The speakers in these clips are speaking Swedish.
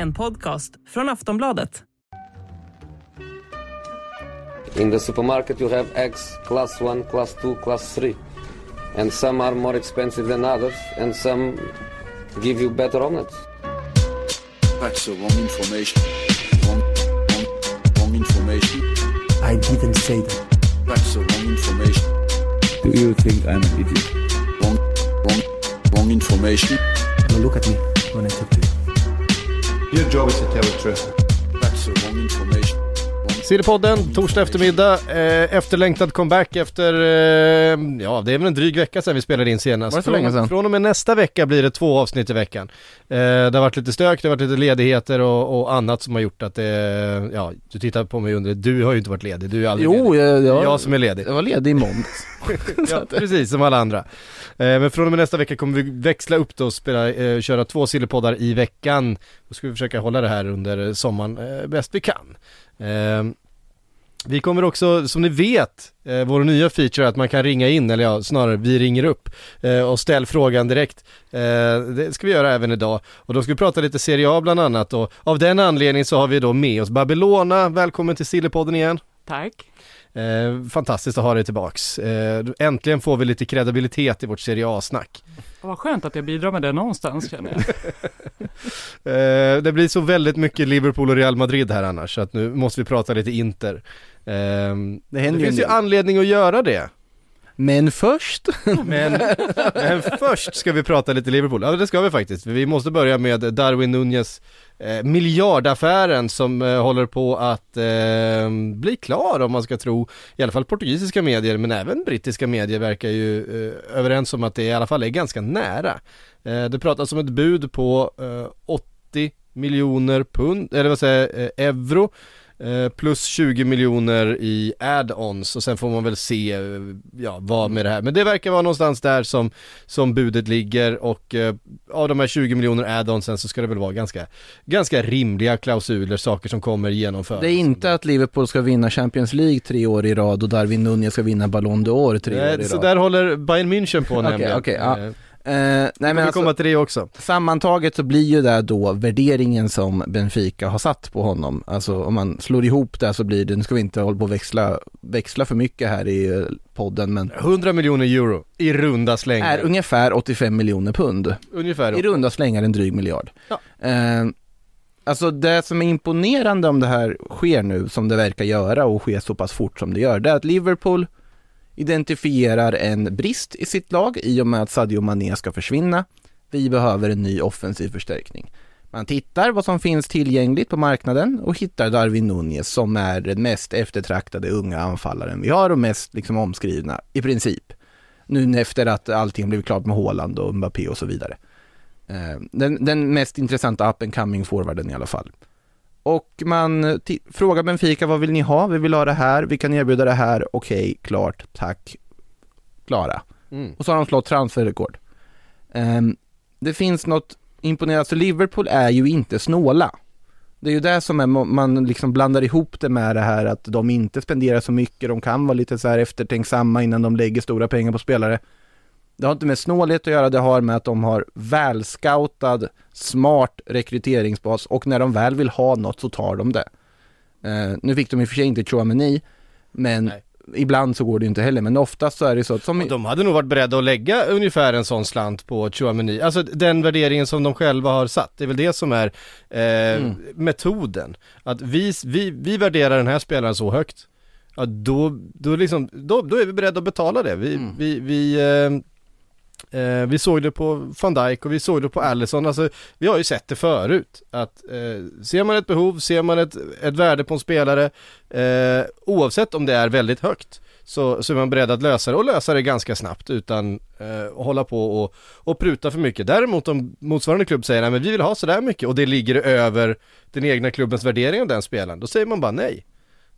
En podcast från Aftonbladet. In the supermarket, you have eggs class 1, class 2, class 3. And some are more expensive than others, and some give you better omelets. That's the wrong information. Wrong, wrong, wrong information. I didn't say that. That's the wrong information. Do you think I'm an idiot? Wrong, wrong, wrong information. Now look at me when I talk to you. Your job is to tell the truth. That's the wrong information. Sillypodden, torsdag eftermiddag, eh, efterlängtad comeback efter, eh, ja det är väl en dryg vecka sedan vi spelade in senast. Var det så länge sedan? Från, och med nästa vecka blir det två avsnitt i veckan. Eh, det har varit lite stök, det har varit lite ledigheter och, och annat som har gjort att det, ja du tittar på mig under, du har ju inte varit ledig, du är aldrig Jo, ledig. jag, Det är jag, jag som är ledig. jag var ledig i måndags. Ja, precis som alla andra. Eh, men från och med nästa vecka kommer vi växla upp då och spela, eh, köra två Sillypoddar i veckan. Då ska vi försöka hålla det här under sommaren eh, bäst vi kan. Eh, vi kommer också, som ni vet, eh, vår nya feature är att man kan ringa in, eller ja, snarare vi ringer upp eh, och ställ frågan direkt. Eh, det ska vi göra även idag. Och då ska vi prata lite Serie A bland annat och av den anledningen så har vi då med oss Babylona. Välkommen till Sillepodden igen. Tack. Eh, fantastiskt att ha dig tillbaks. Eh, äntligen får vi lite kredibilitet i vårt Serie A-snack. Vad skönt att jag bidrar med det någonstans känner jag. Eh, det blir så väldigt mycket Liverpool och Real Madrid här annars, så att nu måste vi prata lite Inter. Eh, Det det finns ju anledning att göra det. Men först, Men, men först ska vi prata lite Liverpool. Ja det ska vi faktiskt. Vi måste börja med Darwin Nunez eh, miljardaffären som eh, håller på att eh, bli klar om man ska tro i alla fall portugisiska medier men även brittiska medier verkar ju eh, överens om att det i alla fall är ganska nära. Eh, det pratas om ett bud på eh, 80 miljoner pund, eller vad säger jag, eh, euro Eh, plus 20 miljoner i add-ons och sen får man väl se, eh, ja vad med det här. Men det verkar vara någonstans där som, som budet ligger och eh, av de här 20 miljoner add-onsen så ska det väl vara ganska, ganska rimliga klausuler, saker som kommer genomföras. det är inte att Liverpool ska vinna Champions League tre år i rad och Darwin Nunez ska vinna Ballon d'Or tre år i Nej, så rad. där håller Bayern München på nämligen. okej, ja. Eh, nej men vi alltså, till det också. sammantaget så blir ju det då värderingen som Benfica har satt på honom. Alltså om man slår ihop det så blir det, nu ska vi inte hålla på och växla, växla för mycket här i eh, podden men 100 miljoner euro i runda slängar. är ungefär 85 miljoner pund. Ungefär. I runda slängar en dryg miljard. Ja. Eh, alltså det som är imponerande om det här sker nu, som det verkar göra och sker så pass fort som det gör, det är att Liverpool identifierar en brist i sitt lag i och med att Sadio Mané ska försvinna. Vi behöver en ny offensiv förstärkning. Man tittar vad som finns tillgängligt på marknaden och hittar Darwin Nunez som är den mest eftertraktade unga anfallaren vi har och mest liksom omskrivna i princip. Nu efter att allting blivit klart med Haaland och Mbappé och så vidare. Eh, den, den mest intressanta up and coming forwarden i alla fall. Och man frågar Benfica, vad vill ni ha? Vi vill ha det här, vi kan erbjuda det här, okej, klart, tack, klara. Mm. Och så har de slått transferrekord. Ehm, det finns något imponerande, så Liverpool är ju inte snåla. Det är ju det som är, man liksom blandar ihop det med det här att de inte spenderar så mycket, de kan vara lite så här eftertänksamma innan de lägger stora pengar på spelare. Det har inte med snålhet att göra, det har med att de har välscoutad, smart rekryteringsbas och när de väl vill ha något så tar de det. Eh, nu fick de i och för sig inte Chouameni, men Nej. ibland så går det ju inte heller, men oftast så är det så att som De hade nog varit beredda att lägga ungefär en sån slant på Chouameni, alltså den värderingen som de själva har satt, det är väl det som är eh, Mm. metoden. Att vi, vi, vi värderar den här spelaren så högt, ja, då, då, liksom, då, då är vi beredda att betala det. Vi, Mm. vi, vi, eh, Eh, vi såg det på van Dijk och vi såg det på Allison, alltså vi har ju sett det förut. Att eh, ser man ett behov, ser man ett, ett värde på en spelare, eh, oavsett om det är väldigt högt, så, så är man beredd att lösa det och lösa det ganska snabbt utan eh, att hålla på och, och pruta för mycket. Däremot om motsvarande klubb säger nej men vi vill ha sådär mycket och det ligger över den egna klubbens värdering av den spelaren, då säger man bara nej.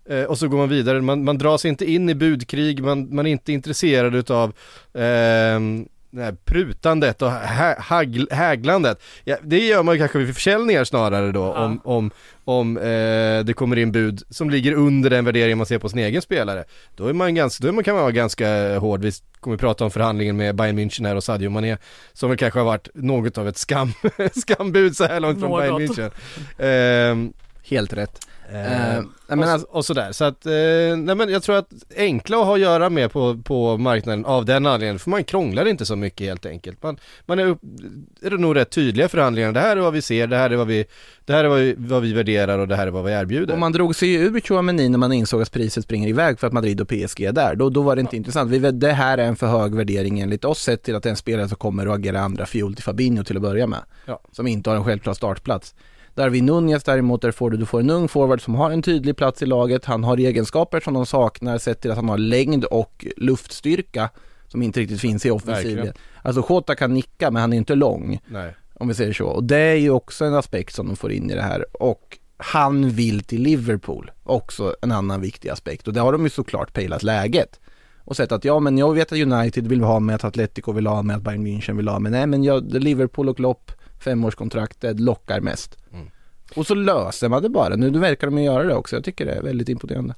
Eh, och så går man vidare, man, man dras inte in i budkrig, man, man är inte intresserad utav eh, det här prutandet och hä hagl häglandet. Ja, det gör man kanske vid försäljningar snarare då Ja. om, om, om eh, det kommer in bud som ligger under den värdering man ser på sin egen spelare. Då är man ganska, då är man, kan man vara ganska hård. Vi kommer prata om förhandlingen med Bayern München här och Sadio Mané som väl kanske har varit något av ett skam, skambud så här långt från Något. Bayern München. Ehm, Helt rätt. Eh, Eh, och, alltså, och sådär, så att, eh, nej men jag tror att enkla att ha att göra med på, på marknaden av den anledningen, för man krånglar inte så mycket helt enkelt. Man, man är, upp, är det nog rätt tydliga förhandlingar, det här är vad vi ser, det här är vad vi, det här är vad vi, vad vi värderar och det här är vad vi erbjuder. och man drog sig ju ur Chouameni när man insåg att priset springer iväg för att Madrid och PSG är där. Då, då var det inte intressant. Vi, det här är en för hög värdering enligt oss sett till att det är en spelare som kommer att agera andra fiol till Fabinho till att börja med. Ja. Som inte har en självklar startplats. Darwin Nunez däremot, där får du, du får en ung forward som har en tydlig plats i laget. Han har egenskaper som de saknar sett till att han har längd och luftstyrka som inte riktigt finns i offensiven. Alltså Jota kan nicka men han är inte lång Nej. om vi säger så. Och det är ju också en aspekt som de får in i det här. Och han vill till Liverpool, också en annan viktig aspekt. Och det har de ju såklart pejlat läget. Och sett att ja men jag vet att United vill ha med, att Atletico vill ha med, att Bayern München vill ha med. Nej men jag, Liverpool och Klopp, femårskontraktet lockar mest. Mm. Och så löser man det bara. Nu verkar de göra det också. Jag tycker det är väldigt imponerande.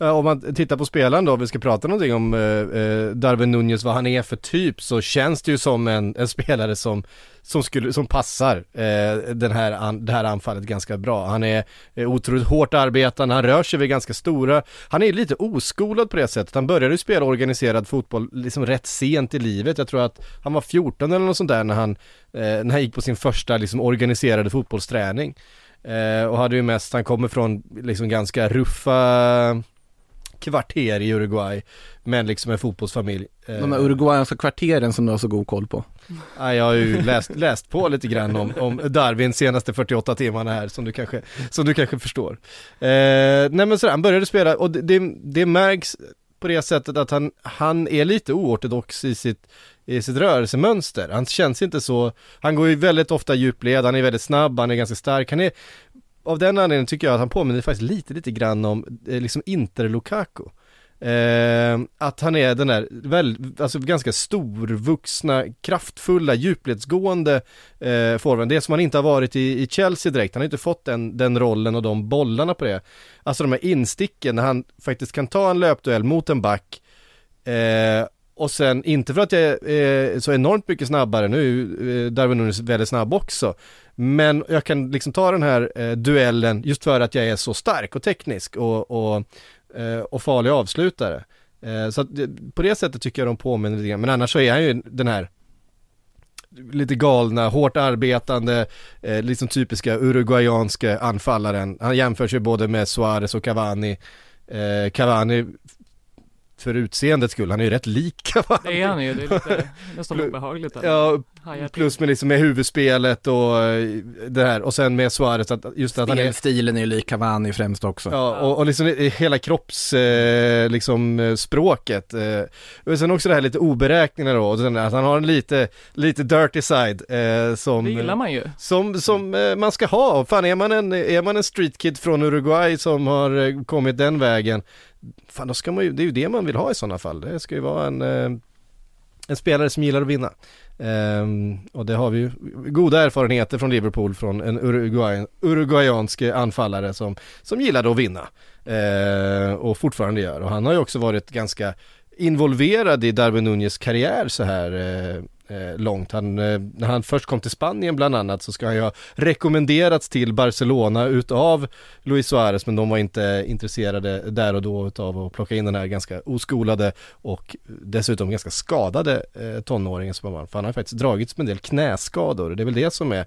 Eh, om man tittar på spelaren då, om vi ska prata någonting om eh, eh, Darwin Nunez, vad han är för typ, så känns det ju som en, en spelare som, som, skulle, som passar eh, den här, an, det här anfallet ganska bra. Han är eh, otroligt hårt arbetande, han rör sig vid ganska stora, han är lite oskolad på det sättet. Han började ju spela organiserad fotboll liksom rätt sent i livet. Jag tror att han var 14 eller något sånt där när han, eh, när han gick på sin första liksom organiserade fotbollsträning. Eh, och hade ju mest, han kommer från liksom ganska ruffa kvarter i Uruguay, men liksom en fotbollsfamilj. De här uruguayanska kvarteren som du har så god koll på. ja, jag har ju läst, läst på lite grann om, om Darwin senaste 48 timmarna här, som du kanske, som du kanske förstår. Eh, nej men sådär, han började spela och det, det, det märks på det sättet att han, han är lite oortodox i sitt, i sitt rörelsemönster. Han känns inte så, han går ju väldigt ofta djupled, han är väldigt snabb, han är ganska stark, han är av den anledningen tycker jag att han påminner faktiskt lite, lite grann om eh, liksom Inter-Lukaku. Eh, att han är den där, väl, alltså ganska storvuxna, kraftfulla, djupledsgående eh, forwarden. Det som han inte har varit i, i Chelsea direkt. Han har inte fått den, den rollen och de bollarna på det. Alltså de här insticken när han faktiskt kan ta en löpduell mot en back eh, och sen, inte för att jag är eh, så enormt mycket snabbare, nu eh, är ju Darwin Nunes väldigt snabb också, men jag kan liksom ta den här eh, duellen just för att jag är så stark och teknisk och, och, och farlig avslutare. Så att, på det sättet tycker jag de påminner lite grann, men annars så är han ju den här lite galna, hårt arbetande, eh, liksom typiska uruguayanska anfallaren. Han jämförs ju både med Suarez och Cavani. Eh, Cavani för utseendets skull, han är ju rätt lik. Det är han ju, det är lite nästan obehagligt. Ja, plus med liksom med huvudspelet och eh, det här och sen med Suarez att just att han är Spelstilen är ju lik Cavani främst också. Ja, och, och liksom i- hela kropps, eh, liksom eh, språket. Eh, och sen också det här lite oberäkneliga då, och sen att han har en lite, lite dirty side eh, som Det gillar man ju. som, som eh, man ska ha. Fan är man en, är man en street kid från Uruguay som har kommit den vägen, fan då ska man ju, det är ju det man vill ha i sådana fall. Det ska ju vara en, eh, en spelare som gillar att vinna. Ehm, och det har vi ju goda erfarenheter från Liverpool från en Uruguay, uruguayansk anfallare som, som gillade att vinna. Ehm, och fortfarande gör. Och han har ju också varit ganska involverad i Darwin Nunez karriär så här eh, eh, långt. Han, eh, när han först kom till Spanien bland annat så ska han ju ha rekommenderats till Barcelona utav Luis Suarez men de var inte intresserade där och då utav att plocka in den här ganska oskolade och dessutom ganska skadade eh, tonåringen som han var. För han har faktiskt dragits med en del knäskador. Det är väl det som är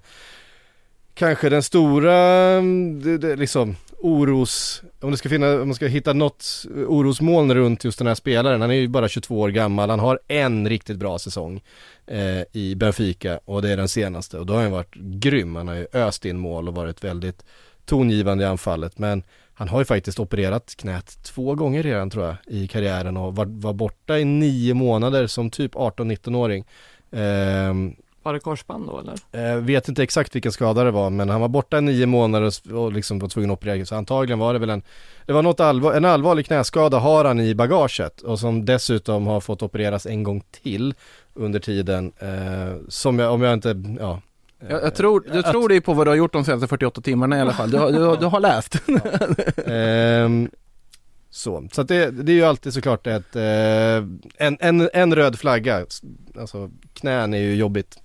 kanske den stora, mm, liksom oros, om det ska finna, om man ska hitta något orosmoln runt just den här spelaren, han är ju bara 22 år gammal, han har en riktigt bra säsong eh, i Benfica och det är den senaste och då har han varit grym, han har ju öst in mål och varit väldigt tongivande i anfallet men han har ju faktiskt opererat knät två gånger redan tror jag i karriären och var, var borta i nio månader som typ 18-19-åring. Eh, var det korsband då eller? Eh, vet inte exakt vilken skada det var men han var borta i nio månader och liksom var tvungen att operera så antagligen var det väl en Det var något allvar, en allvarlig knäskada har han i bagaget och som dessutom har fått opereras en gång till under tiden eh, Som jag, om jag inte, ja Jag, jag tror, du tror det på vad du har gjort de senaste 48 timmarna i alla fall. Du, har- du, du har läst. Ehm, så, så att det, det är ju alltid såklart ett, eh, en, en, en röd flagga, alltså knän är ju jobbigt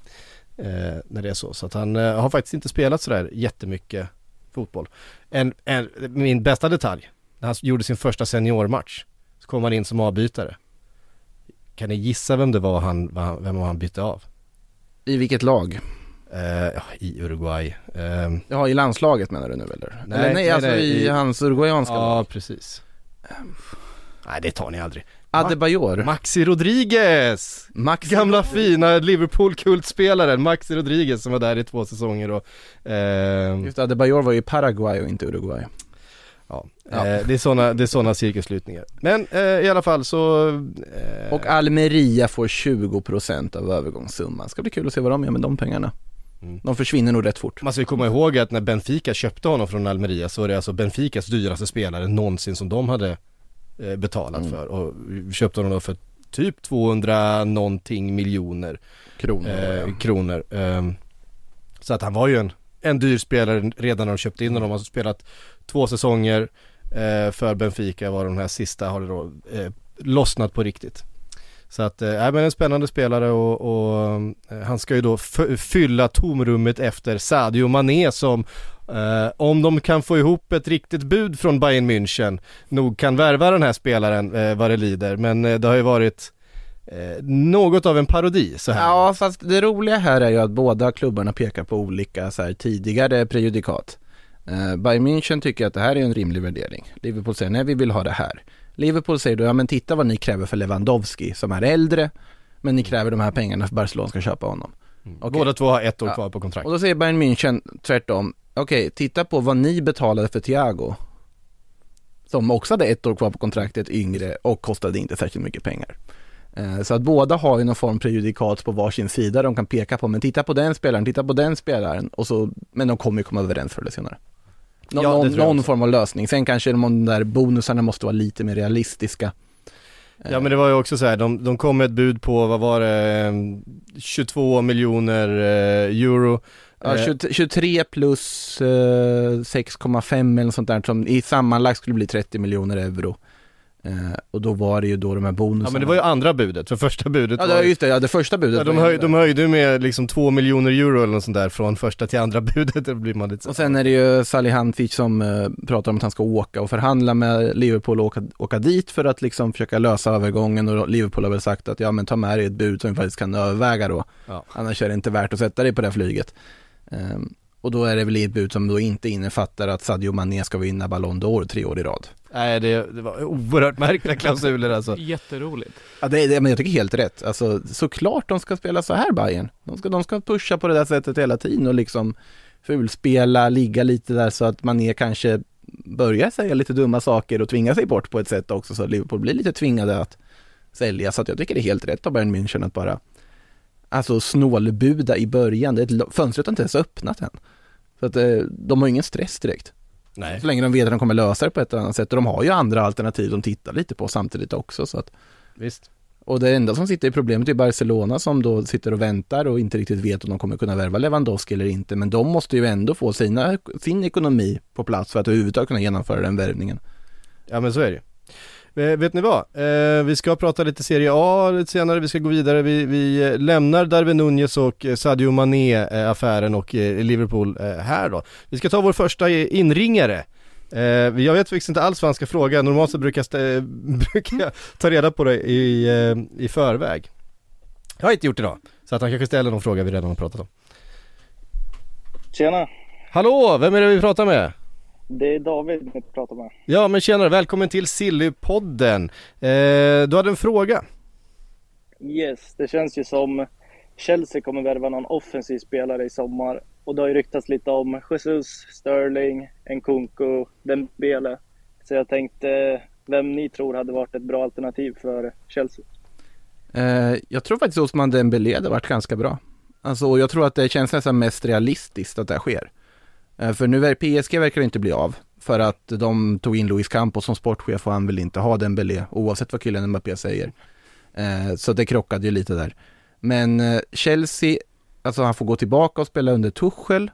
eh, när det är så. Så att han eh, har faktiskt inte spelat sådär jättemycket fotboll. En, en, min bästa detalj, när han gjorde sin första seniormatch, så kom han in som avbytare. Kan ni gissa vem det var han, vem han bytte av? I vilket lag? Eh, ja, I Uruguay. Ehm, Ja, i landslaget menar du nu eller? Nej, eller nej, nej, alltså nej, i, i- hans uruguayanska ja, lag. precis. Nej, det tar ni aldrig. Adebayor. Maxi Rodriguez! Max Gamla fina Liverpool-kultspelaren Maxi Rodriguez som var där i två säsonger och eh, Just Adebayor var ju Paraguay och inte Uruguay. ja, Ja. Eh, det är sådana, det är såna cirkelslutningar. Men eh, i alla fall så eh, Och Almeria får 20% av övergångssumman. Ska bli kul att se vad de gör med de pengarna. Mm. De försvinner nog rätt fort. Man ska ju komma ihåg att när Benfica köpte honom från Almeria så var det alltså Benficas dyraste spelare någonsin som de hade betalat Mm. för och köpte honom då för typ 200 någonting miljoner Kronor. eh, kronor. Ehm, så att han var ju en, en dyr spelare redan när de köpte in honom. Han har spelat två säsonger eh, för Benfica var de här sista har det då eh, lossnat på riktigt. Så att, eh, men en spännande spelare och, och eh, han ska ju då fylla tomrummet efter Sadio Mané som eh, om de kan få ihop ett riktigt bud från Bayern München nog kan värva den här spelaren eh, vad det lider. Men eh, det har ju varit eh, något av en parodi så här. Ja, fast det roliga här är ju att båda klubbarna pekar på olika så här, tidigare prejudikat. Eh, Bayern München tycker att det här är en rimlig värdering. Liverpool säger nej, vi vill ha det här. Liverpool säger då, ja men titta vad ni kräver för Lewandowski som är äldre, men ni kräver de här pengarna för Barcelona ska köpa honom. Okej. Båda två har ett år Ja. kvar på kontrakt. Och då säger Bayern München tvärtom, okej, titta på vad ni betalade för Thiago. Som också hade ett år kvar på kontraktet, yngre och kostade inte särskilt mycket pengar. Eh, Så att båda har ju någon form prejudikat på varsin sida de kan peka på, men titta på den spelaren, titta på den spelaren, och så, men de kommer ju komma överens förr eller senare. Nå- Ja, någon någon form av lösning, sen kanske de där bonusarna måste vara lite mer realistiska. Ja men det var ju också så här, de, de kom med ett bud på, vad var det, eh, 22 miljoner eh, euro. Ja, Eh, 20 23 plus eh, 6,5 eller något sånt där som i sammanlagt skulle bli 30 miljoner euro. Eh, och då var det ju då de här bonusarna. Ja men det var ju andra budet, för första budet Ja, var ju- just det, ja, det första budet ja, de, höj, de höjde med liksom 2 miljoner euro eller något sånt där från första till andra budet, då blir man lite så Och sen är det ju Salihamidzic som eh, pratar om att han ska åka och förhandla med Liverpool och åka, åka dit för att liksom försöka lösa övergången och Liverpool har väl sagt att ja men ta med dig ett bud som vi faktiskt kan överväga då. Ja. Annars är det inte värt att sätta dig på det här flyget. Ehm, och då är det väl ett bud som då inte innefattar att Sadio Mané ska vinna Ballon d'Or tre år i rad. Nej det, det var oerhört märkliga klausuler alltså. Jätteroligt. Ja, det, det, men jag tycker helt rätt. Alltså, såklart de ska spela så här Bayern. De ska, de ska pusha på det där sättet hela tiden och liksom fulspela, ligga lite där så att man är kanske börjar säga lite dumma saker och tvinga sig bort på ett sätt också så att Liverpool blir lite tvingade att sälja. Så att jag tycker det är helt rätt av Bayern München att bara alltså snålbuda i början. Det är ett, fönstret har inte ens öppnat än. Så att eh, de har ingen stress direkt. Nej. Så länge de vet att de kommer lösa det på ett eller annat sätt. Och de har ju andra alternativ de tittar lite på samtidigt också. Så att Visst. och det enda som sitter i problemet är Barcelona som då sitter och väntar och inte riktigt vet om de kommer kunna värva Lewandowski eller inte. Men de måste ju ändå få sina, sin ekonomi på plats för att överhuvudtaget kunna genomföra den värvningen. Ja men så är det ju. Vet ni vad? Eh, vi ska prata lite Serie A lite senare, vi ska gå vidare. Vi, vi eh, lämnar Darwin Nunez och eh, Sadio Mané eh, affären och eh, Liverpool eh, här då. Vi ska ta vår första eh, inringare. Eh, jag vet faktiskt inte alls vad han ska fråga, normalt så brukar jag, brukar jag ta reda på det i, eh, i förväg. Jag har inte gjort det idag, så att han kanske ställer någon fråga vi redan har pratat om. Tjena! Hallå, vem är det vi pratar med? Det är David ni pratar med. Ja men tjenare, välkommen till Sillypodden. Eh, du hade en fråga. Yes, det känns ju som Chelsea kommer värva någon offensiv spelare i sommar. Och det har ju ryktats lite om Jesus, Sterling, Nkunku, Dembele. Så jag tänkte vem ni tror hade varit ett bra alternativ för Chelsea. Eh, jag tror faktiskt Osman Dembélé hade varit ganska bra. Alltså, jag tror att det känns nästan mest realistiskt att det sker. Eh, för nu är PSG verkar det inte bli av. För att de tog in Luis Campos som sportchef och han vill inte ha Dembélé oavsett vad killen Mbappé säger. Eh, så det krockade ju lite där. Men eh, Chelsea, alltså han får gå tillbaka och spela under Tuchel.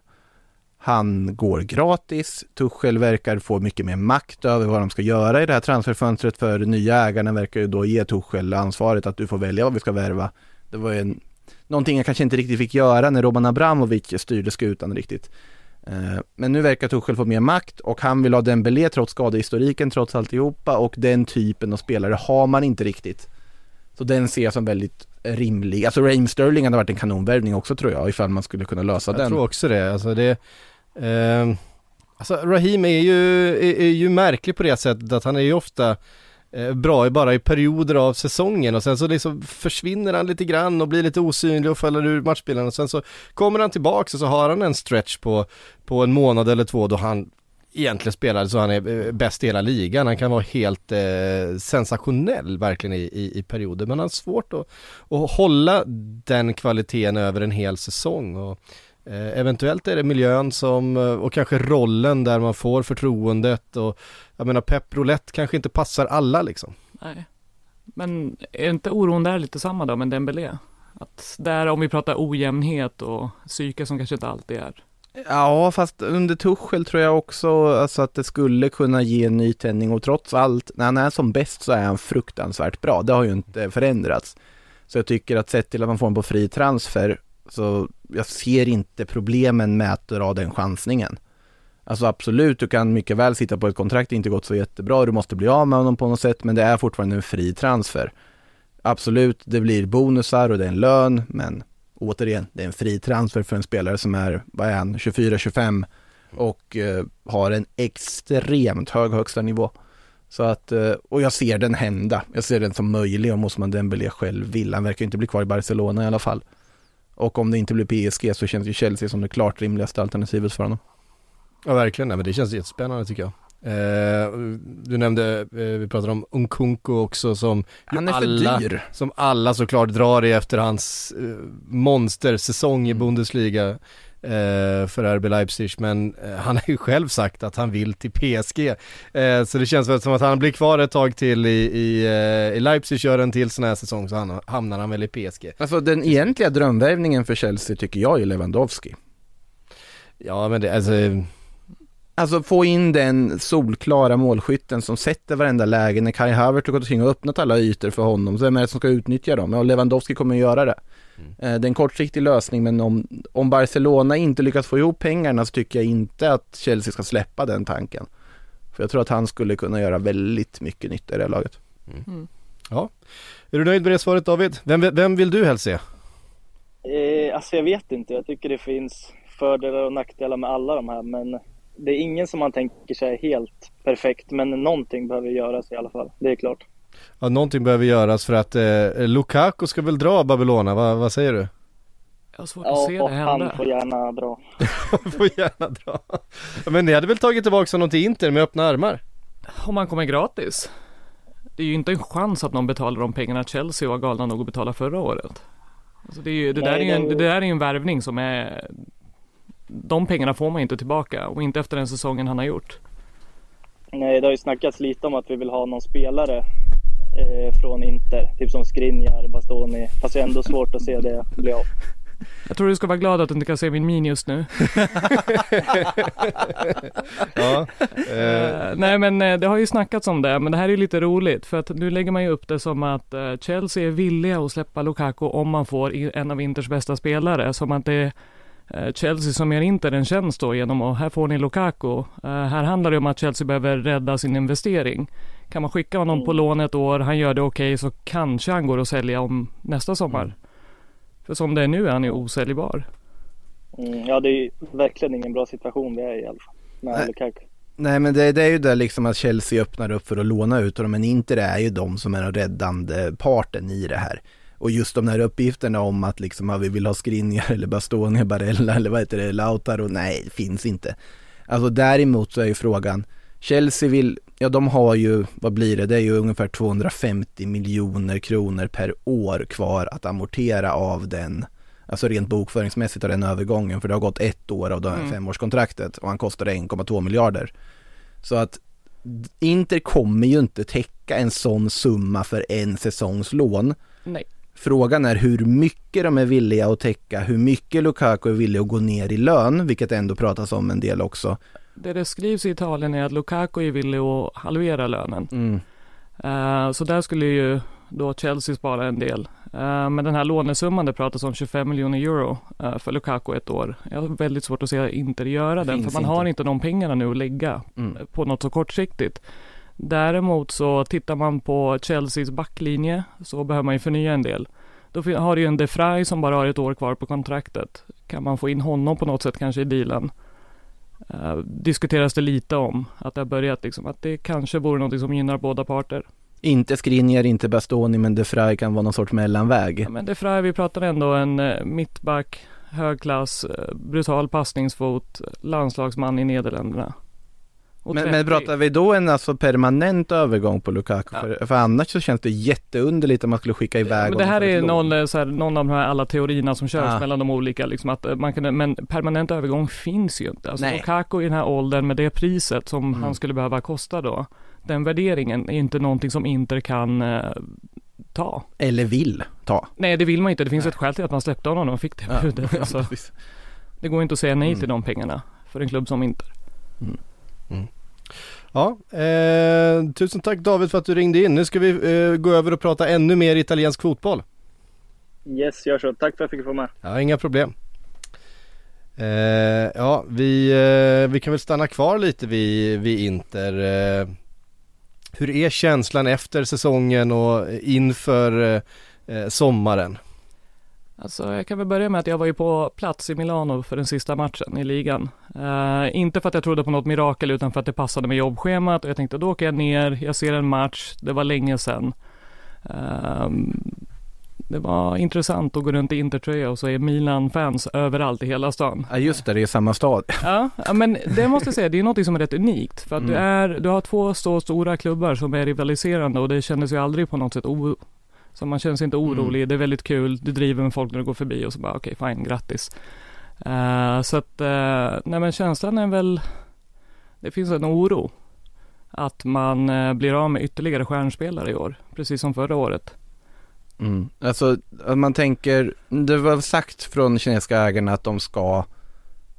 Han går gratis. Tuchel verkar få mycket mer makt över vad de ska göra i det här transferfönstret för nya ägarna verkar ju då ge Tuchel ansvaret att du får välja vad vi ska värva. Det var ju en, någonting jag kanske inte riktigt fick göra när Roman Abramovic styrde skutan riktigt. Eh, men nu verkar Tuchel få mer makt och han vill ha Dembélé trots skadehistoriken, trots alltihopa och den typen av spelare har man inte riktigt. Så den ser jag som väldigt rimlig. Alltså Raheem Sterling hade varit en kanonvärvning också tror jag, ifall man skulle kunna lösa jag den. Jag tror också det, alltså det eh, Alltså Raheem är ju, är, är, ju märklig på det sättet att han är ju ofta Eh, bra bara i perioder av säsongen och sen så liksom försvinner han lite grann och blir lite osynlig och faller ur matchbilden och sen så kommer han tillbaks och så har han en stretch på, på en månad eller två då han egentligen spelar så han är eh, bäst i hela ligan. Han kan vara helt eh, sensationell verkligen i, i, i, perioder men han har svårt att, att hålla den kvaliteten över en hel säsong. Och, eventuellt är det miljön som, eh, och kanske rollen där man får förtroendet och jag menar Pep Roulette kanske inte passar alla liksom. Nej. Men är inte oron där lite samma då med Dembélé? Att där om vi pratar ojämnhet och psyke som kanske inte alltid är Ja, fast under Tuchel tror jag också alltså att det skulle kunna ge en ny tändning och trots allt, när han är som bäst så är han fruktansvärt bra. Det har ju inte förändrats. Så jag tycker att sett till att man får en på fri transfer, så jag ser inte problemen med att dra den chansningen. Alltså absolut, du kan mycket väl sitta på ett kontrakt, det inte gått så jättebra, du måste bli av med honom på något sätt, men det är fortfarande en fri transfer. Absolut, det blir bonusar och det är en lön, men återigen, det är en fri transfer för en spelare som är, vad är han, 24-25 och eh, har en extremt hög högsta nivå. Så att, eh, och jag ser den hända. Jag ser den som möjlig om Osman Dembélé själv vill. Han verkar inte bli kvar i Barcelona i alla fall. Och om det inte blir PSG så känns ju Chelsea som det klart rimligaste alternativet för honom. Ja verkligen, men det känns jättespännande tycker jag. Eh, du nämnde, eh, vi pratade om Unkunku också som Han är alla, för dyr. Som alla såklart drar i efter hans eh, monstersäsong i Mm. Bundesliga för RB Leipzig. Men eh, han har ju själv sagt att han vill till PSG. Eh, så det känns väl som att han blir kvar ett tag till i, i, eh, i Leipzig, gör en till sån här säsong så han, hamnar han väl i PSG. Alltså den egentliga drömvärvningen för Chelsea tycker jag är Lewandowski. Ja men det, alltså Alltså få in den solklara målskytten som sätter varenda läge när Kai Havertz har gått omkring och öppnat alla ytor för honom. Så vem är det som ska utnyttja dem? Ja, Lewandowski kommer att göra det. Mm. Det är en kortsiktig lösning men om, om Barcelona inte lyckas få ihop pengarna så tycker jag inte att Chelsea ska släppa den tanken. För jag tror att han skulle kunna göra väldigt mycket nytta i det här laget. Mm. Ja. Är du nöjd med det svaret David? Vem, vem vill du helst se? Eh, alltså jag vet inte. Jag tycker det finns fördelar och nackdelar med alla de här men det är ingen som man tänker sig är helt perfekt, men någonting behöver göras i alla fall. Det är klart. Ja, någonting behöver göras för att eh, Lukaku ska väl dra Babylona, Va, vad säger du? Jag har svårt att ja, se det hända. han får gärna dra. får gärna dra. Men ni hade väl tagit tillbaka honom till Inter med öppna armar? Om han kommer gratis. Det är ju inte en chans att någon betalar de pengarna Chelsea var galna nog att betala förra året. Alltså det, är ju, det, Nej, där är ju en, det där är ju en värvning som är de pengarna får man inte tillbaka och inte efter den säsongen han har gjort. Nej, det har ju snackats lite om att vi vill ha någon spelare eh, från Inter, typ som Skriniar, Bastoni, fast det är ändå svårt att se det bli av. Jag tror du ska vara glad att du inte kan se min min just nu. ja, eh. nej men det har ju snackats om det, men det här är lite roligt för att nu lägger man ju upp det som att Chelsea är villiga att släppa Lukaku om man får en av Inters bästa spelare, som att det Chelsea som gör Inter en tjänst då genom att, här får ni Lukaku. här handlar det om att Chelsea behöver rädda sin investering. Kan man skicka honom mm. på lån ett år, han gör det okej, okay, så kanske han går att sälja om nästa sommar. Mm. För som det är nu är han ju osäljbar. Mm, ja, det är verkligen ingen bra situation vi är i alla fall, med Lukaku. Nej men det, det är ju det liksom att Chelsea öppnar upp för att låna ut dem men Inter är ju de som är den räddande parten i det här. Och just de här uppgifterna om att liksom, ja, vi vill ha Skriniar eller Bastoni, Barella eller vad heter det, Lautaro, nej, finns inte. Alltså däremot så är ju frågan, Chelsea vill, ja de har ju, vad blir det, det är ju ungefär 250 miljoner kronor per år kvar att amortera av den, alltså rent bokföringsmässigt av den övergången, för det har gått ett år av det här Mm. femårskontraktet och han kostar 1,2 miljarder. Så att Inter kommer ju inte täcka en sån summa för en säsongs lån. Nej. Frågan är hur mycket de är villiga att täcka, hur mycket Lukaku är villig att gå ner i lön, vilket ändå pratas om en del också. Det det skrivs i Italien är att Lukaku är villig att halvera lönen. Mm. Eh, så där skulle ju då Chelsea spara en del. Eh, men den här lånesumman det pratas om 25 miljoner euro eh, för Lukaku ett år. Jag har väldigt svårt att se Inter göra den för man har inte. inte de pengarna nu att lägga Mm. på något så kortsiktigt. Däremot så tittar man på Chelseas backlinje så behöver man ju förnya en del. Då har du ju en De som bara har ett år kvar på kontraktet. Kan man få in honom på något sätt kanske i dealen? Eh, diskuteras det lite om att det har börjat liksom att det kanske vore något som gynnar båda parter. Inte Skriniar, inte Bastoni, men De kan vara någon sorts mellanväg. Ja, men Frey, vi pratar ändå en eh, mittback, högklass, eh, brutal passningsfot, landslagsman i Nederländerna. Och Men, 30. men pratar vi då en alltså permanent övergång på Lukaku? Ja. För, för annars så känns det jätteunderligt om man skulle skicka iväg men det här är någon, eh, så här, någon av de här alla teorierna som körs Ah. mellan de olika, liksom att eh, man kan, men permanent övergång finns ju inte. Alltså Nej. Lukaku i den här åldern med det priset som Mm. han skulle behöva kosta då, den värderingen är inte någonting som Inter kan eh, ta. Eller vill ta. Nej, det vill man inte. Det finns Nej. ett skäl till att man släppte honom och fick det Ja. budet. Alltså, det går inte att säga nej Mm. till de pengarna för en klubb som Inter. Ja, eh, tusen tack David för att du ringde in. Nu ska vi eh, gå över och prata ännu mer italiensk fotboll. Yes, gör så. Tack för att jag fick vara med. Ja, inga problem. Eh, ja, vi, eh, vi kan väl stanna kvar lite vid, vid Inter. Eh, hur är känslan efter säsongen och inför eh, sommaren? Alltså jag kan väl börja med att jag var ju på plats i Milano för den sista matchen i ligan. Eh, inte för att jag trodde på något mirakel utan för att det passade med jobbschemat och jag tänkte då åker jag ner, jag ser en match, det var länge sedan. Ehm, det var intressant att gå runt i Intertröja och så är Milan-fans överallt i hela stan. Ja just det, det är samma stad. Ja, men det måste jag säga, det är något som är rätt unikt. För att du, Mm. är, du har två så stora klubbar som är rivaliserande och det kändes ju aldrig på något sätt o... Så man känner sig inte orolig, det är väldigt kul, du driver med folk när du går förbi och så bara okej, fine, grattis. Eh, så att, eh, nej men känslan är väl, det finns en oro. Att man eh, blir av med ytterligare stjärnspelare i år, precis som förra året. Mm. Alltså, att man tänker, det var sagt från kinesiska ägarna att de ska,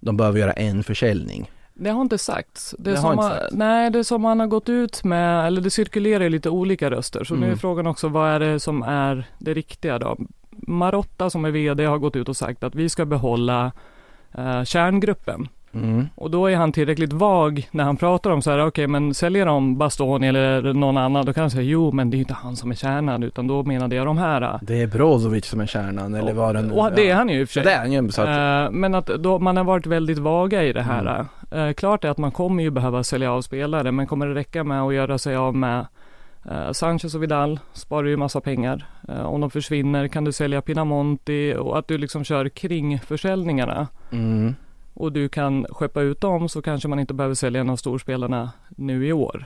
de behöver göra en försäljning. Det har inte sagts. Det, Det har inte man- sagts. Nej, det som man har gått ut med, eller det cirkulerar lite olika röster. Så nu är Mm. frågan också, vad är det som är det riktiga då? Marotta som är VD har gått ut och sagt att vi ska behålla eh, kärngruppen. Mm. Och då är han tillräckligt vag när han pratar om så här, okej men säljer de Bastoni eller någon annan, då kan han säga jo men det är ju inte han som är kärnan utan då menade jag de här. Det är Brozovic som är kärnan eller vad det nu Och det är han ju i och för sig. det är han ju. Så att, Eh, men att då, man har varit väldigt vaga i det här. Mm. Eh, klart är att man kommer ju behöva sälja av spelare, men kommer det räcka med att göra sig av med eh, Sanchez och Vidal, sparar ju massa pengar. Eh, om de försvinner kan du sälja Pinamonti och att du liksom kör kringförsäljningarna. mm. Och du kan skeppa ut dem så kanske man inte behöver sälja en av storspelarna nu i år.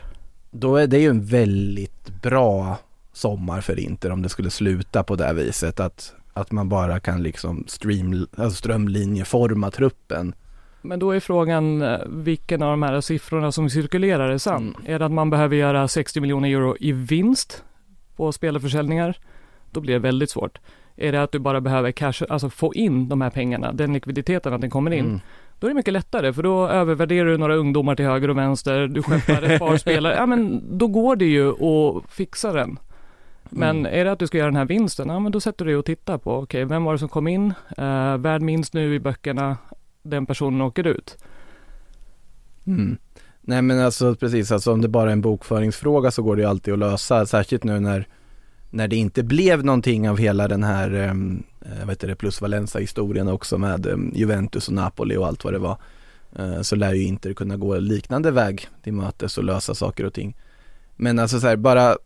Då är det ju en väldigt bra sommar för Inter om det skulle sluta på det viset att, att man bara kan liksom stream, alltså strömlinjeforma truppen. Men då är frågan eh, vilken av de här siffrorna som cirkulerar är sann. Är det att man behöver göra 60 miljoner euro i vinst på spelarförsäljningar? Då blir det väldigt svårt. Är det att du bara behöver cash, alltså få in de här pengarna, den likviditeten att den kommer in? Mm. Då är det mycket lättare för då övervärderar du några ungdomar till höger och vänster, du skeppar ett par spelare, ja men då går det ju att fixa den. Men Mm. är det att du ska göra den här vinsten, ja men då sätter du dig och tittar på, okej vem var det som kom in, uh, värd minst nu i böckerna, den personen åker ut. Mm. Nej men alltså precis, alltså om det bara är en bokföringsfråga så går det ju alltid att lösa, särskilt nu när, när det inte blev någonting av hela den här, ehm, eh, vad heter det, plus Valenza historien också med eh, Juventus och Napoli och allt vad det var. eh, så lär ju Inter kunna gå liknande väg till mötes och lösa saker och ting. Men alltså så här, bara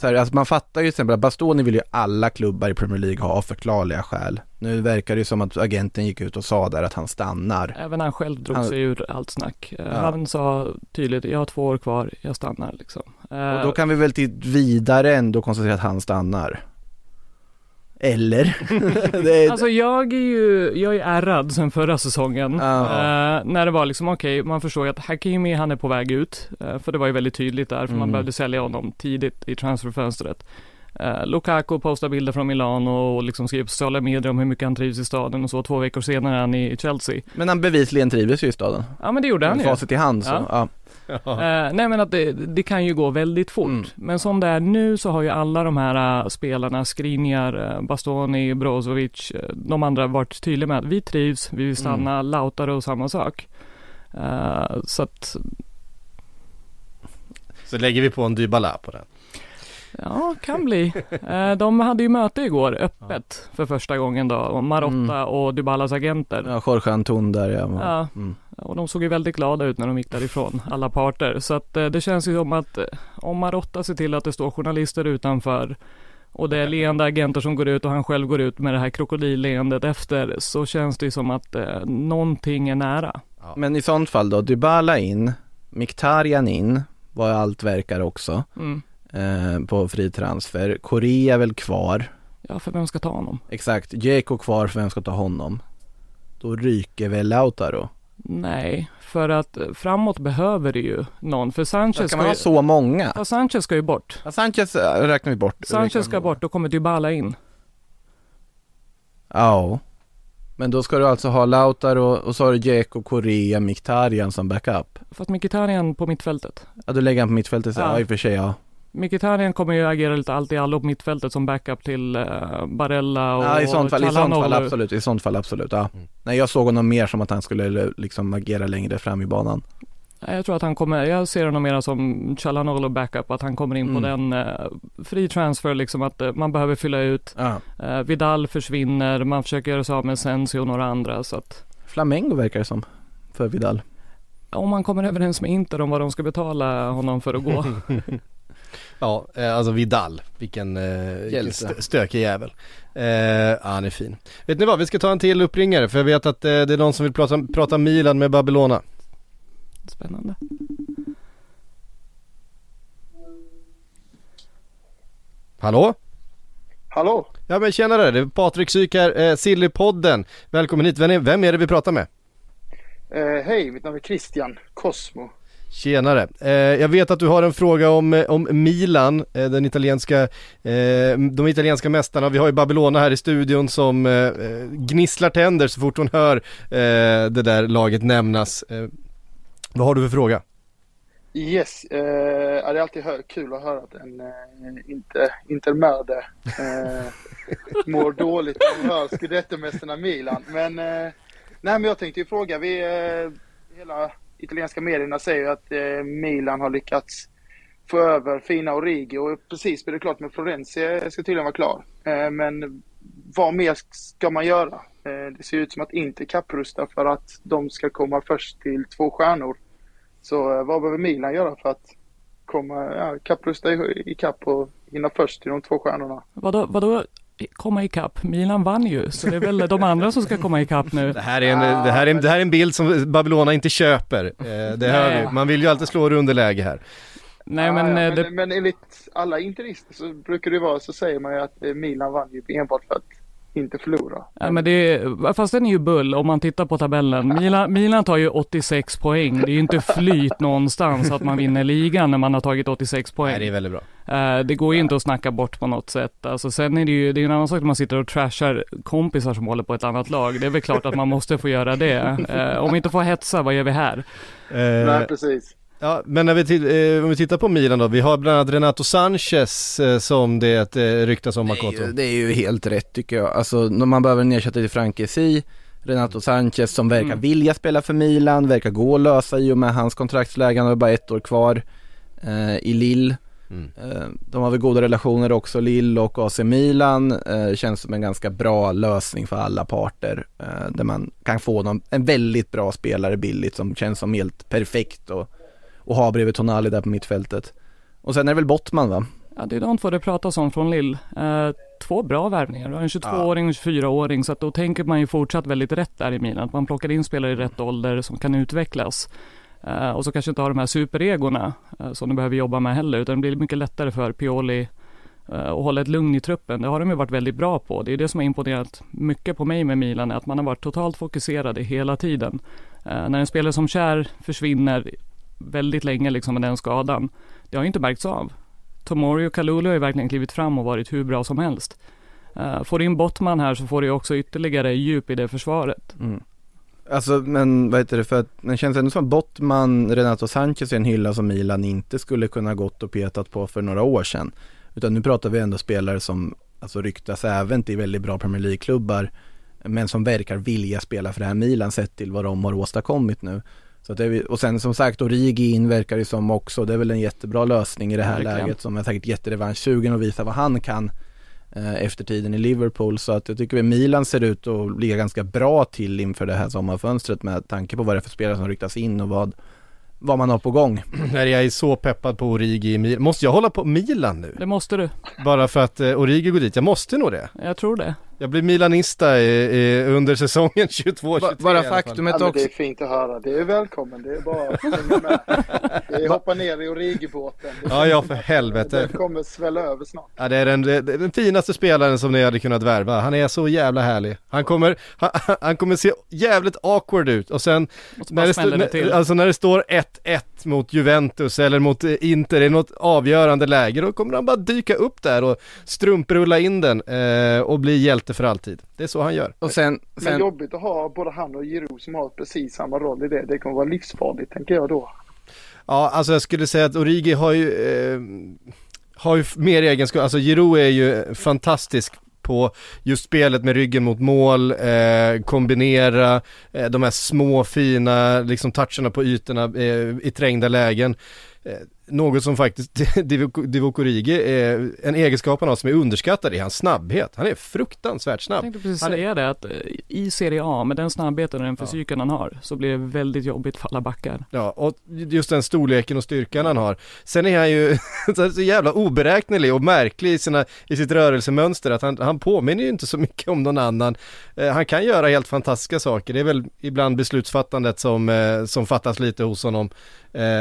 så här, alltså man fattar ju till exempel att Bastoni vill ju alla klubbar i Premier League ha av förklarliga skäl. Nu verkar det ju som att agenten gick ut och sa där att han stannar. Även han själv drog Han- sig ur allt snack. Eh, Ja. Han sa tydligt, jag har två år kvar, jag stannar liksom. Eh, Och då kan vi väl till vidare ändå konstatera att han stannar. Eller? är, Alltså jag är ju, jag är ärrad sen förra säsongen. Eh, när det var liksom, okej, man förstår ju att Hakimi han är på väg ut. Eh, för det var ju väldigt tydligt där, för man Mm. behövde sälja honom tidigt i transferfönstret. Eh, Lukaku postar bilder från Milano och liksom skriver på sociala medier om hur mycket han trivs i staden och så. Två veckor senare är han i Chelsea. men han bevisligen trivdes ju i staden. Ja men det gjorde han ju. facit i hand så, Ja. ja. Eh, nej men att det, det kan ju gå väldigt fort. Mm. Men som det är nu så har ju alla de här uh, spelarna, Skriniar, uh, Bastoni, Brozovic, uh, de andra varit tydliga med att vi trivs, vi vill stanna, Mm. Lautaro samma sak. Eh, så att, Så lägger vi på en Dybala på den. ja, kan bli. Eh, de hade ju möte igår, öppet, för första gången då, och Marotta Mm. och Dybalas agenter. Ja, Jorge Anton där ja. Ja. Och de såg ju väldigt glada ut när de gick därifrån, alla parter. Så att eh, det känns ju som att eh, om Marotta ser till att det står journalister utanför och det är leende agenter som går ut och han själv går ut med det här krokodilleendet efter så känns det ju som att eh, någonting är nära. Men i sånt fall då, Dybala in, Mkhitaryan in, vad allt verkar också, Mm. eh, på fri transfer. Korea väl kvar, Ja, för vem ska ta honom? exakt. Djeko kvar, för vem ska ta honom? Då ryker väl Lautaro? Nej, för att eh, framåt behöver det ju någon. För Sanchez Ska man ha ju, så många? ja, Sanchez ska ju bort. Ja, Sanchez äh, räknar vi bort. Sanchez ska bort, då kommer Dybala in. Ja. Men då ska du alltså ha Lautaro och så har du Djeko, Korea, Mkhitaryan som backup. Fast Mkhitaryan på mittfältet. Ja, du lägger han på mittfältet, så, Ja. ja. i och för sig ja. Mkhitaryan kommer ju agera lite allt i allo på mittfältet som backup till uh, Barella och Ja, i sånt fall, i sånt fall absolut, i sånt fall absolut, ja. Mm. Nej, jag såg honom mer som att han skulle liksom agera längre fram i banan. Nej, Jag tror att han kommer, jag ser honom mer som Calhanoglu backup, att han kommer in på Mm. den uh, free transfer liksom att eh, man behöver fylla ut. Ja. Eh, Vidal försvinner, man försöker göra sig av med Sensi och några andra så att Flamengo verkar det som, för Vidal. om man kommer överens med Inter om vad de ska betala honom för att gå. Ja, eh, alltså Vidal, vilken, eh, vilken Hjälte. st- stökig jävel. Eh, ja, han är fin. Vet ni vad, vi ska ta en till uppringare för jag vet att eh, det är någon som vill prata, prata Milan med Babylona. Spännande. Hallå? Hallå? Ja men tjenare, det är Patrik Syk här, eh, Sillypodden. Välkommen hit, vem är, vem är det vi pratar med? Eh, hej, mitt namn är Christian Cosmo. Tjenare. Eh, jag vet att du har en fråga om, eh, om Milan, eh, den italienska, eh, de italienska mästarna. Vi har ju Babylona här i studion som eh, eh, gnisslar tänder så fort hon hör det där laget nämnas. Vad har du för fråga? Yes, eh, det är alltid kul att höra att en eh, inte, intermörde eh, mår dåligt av att höra scudettomästarna Milan. Men, eh, nej, men jag tänkte ju fråga, vi, hela italienska medierna säger att eh, Milan har lyckats få över fina Origi och precis blev det klart med Florenzi eh, ska tydligen vara klar. Eh, men vad mer ska man göra? Eh, det ser ut som att inte kapprustar för att de ska komma först till två stjärnor. Så eh, vad behöver Milan göra för att komma, ja, kapprusta i, i kapp och hinna först till de två stjärnorna? Vadå, vadå komma ikapp? Milan vann ju, så det är väl de andra som ska komma ikapp nu. Det här är en, det här är en, det här är en bild som Babylona inte köper. Eh, det hör vi. Man vill ju alltid slå underläge här. Nej men, ja, eh, men, det, men enligt alla interister så brukar det vara så säger man ju att eh, Milan vann ju enbart för att inte förlora. ja, men det är, fast den är ju bull om man tittar på tabellen. Milan, Milan tar ju 86 poäng. Det är ju inte flyt någonstans att man vinner ligan när man har tagit 86 poäng. Nej, det är väldigt bra. Eh, det går ju inte att snacka bort på något sätt. Alltså, sen är det ju, det är en annan sak när man sitter och trashar kompisar som håller på ett annat lag. Det är väl klart att man måste få göra det. Eh, om vi inte får hetsa, vad gör vi här? Eh, Nej, precis. Ja, men när vi till, eh, om vi tittar på Milan då, vi har bland annat Renato Sanchez eh, som det eh, ryktas om Det är, Makoto. ju, det är ju helt rätt tycker jag. Alltså när man behöver en ersättare till Frankesi, Renato Sanchez som verkar Mm. vilja spela för Milan, verkar gå att lösa i och med hans kontraktsläge, han har bara ett år kvar eh, i Lille. Mm. Eh, De har väl goda relationer också, Lille och AC Milan. Eh, Känns som en ganska bra lösning för alla parter. eh, Där man kan få någon, en väldigt bra spelare billigt som känns som helt perfekt och, och ha bredvid Tonali där på mittfältet. Och sen är det väl Bottman va? Ja, det är de två det pratas om från Lill. Eh, två bra värvningar. En 22-åring och en 24-åring så att då tänker man ju fortsatt väldigt rätt där i Milan. Att man plockar in spelare i rätt ålder som kan utvecklas. Eh, och så kanske inte har de här superegorna eh, som de behöver jobba med heller utan det blir mycket lättare för Pioli eh, att hålla ett lugn i truppen. Det har de ju varit väldigt bra på. Det är det som har imponerat mycket på mig med Milan, är att man har varit totalt fokuserade hela tiden. Eh, när en spelare som Kär försvinner väldigt länge liksom med den skadan, det har ju inte märkts av. Tomori och Kalulu har ju verkligen klivit fram och varit hur bra som helst. Uh, får du in Bottman här så får du också ytterligare djup i det försvaret. Mm. Alltså men vad heter det för att det känns ändå som att Bottman, Renato Sanchez är en hylla som Milan inte skulle kunna gått och petat på för några år sedan. Utan nu pratar vi ändå spelare som alltså ryktas även till väldigt bra Premier League-klubbar men som verkar vilja spela för det här Milan sett till vad de har åstadkommit nu. Så det är, och sen som sagt Origi in verkar det som också, det är väl en jättebra lösning i det här Verkligen. läget som är säkert jätterevanschsugen och visa vad han kan efter tiden i Liverpool. Så att jag tycker att Milan ser ut att ligga ganska bra till inför det här sommarfönstret med tanke på vad det är för spelare som ryktas in och vad, vad man har på gång. När jag är så peppad på Origi i Milan. Måste jag hålla på Milan nu? Det måste du. Bara för att eh, Origi går dit? Jag måste nog det. Jag tror det. Jag blir Milanista i, i, under säsongen 22-23 Bara faktumet Ja, men också. det är fint att höra. Det är välkommen. Det är bara att hänga med. Det är hoppa ner i Origi-båten. Ja, ja för helvete. Det kommer svälla över snart. Ja, det är den, det är den finaste spelaren som ni hade kunnat värva. Han är så jävla härlig. Han kommer, han, han kommer se jävligt awkward ut och sen Och när det, det till. alltså när det står 1-1 mot Juventus eller mot Inter i något avgörande läge, då kommer han bara dyka upp där och strumprulla in den eh, och bli hjälte för alltid. Det är så han gör. Och sen, Men sen jobbigt att ha både han och Giroud som har precis samma roll i det. Det kommer vara livsfarligt tänker jag då. Ja, alltså jag skulle säga att Origi har ju, eh, har ju mer egenskap, alltså Giroud är ju fantastisk på just spelet med ryggen mot mål, eh, kombinera eh, de här små fina liksom toucherna på ytorna eh, i trängda lägen. Något som faktiskt Divock Divock Origi är en egenskap han har som är underskattad i hans snabbhet. Han är fruktansvärt Jag snabb. tänkte precis Han är- säga det att eh, i Serie A med den snabbheten och den fysiken han har så blir det väldigt jobbigt för alla backar. Ja, och just den storleken och styrkan han har. Sen är han ju så jävla oberäknelig och märklig i, sina, i sitt rörelsemönster att han, han påminner ju inte så mycket om någon annan. Eh, han kan göra helt fantastiska saker, det är väl ibland beslutsfattandet som, eh, som fattas lite hos honom.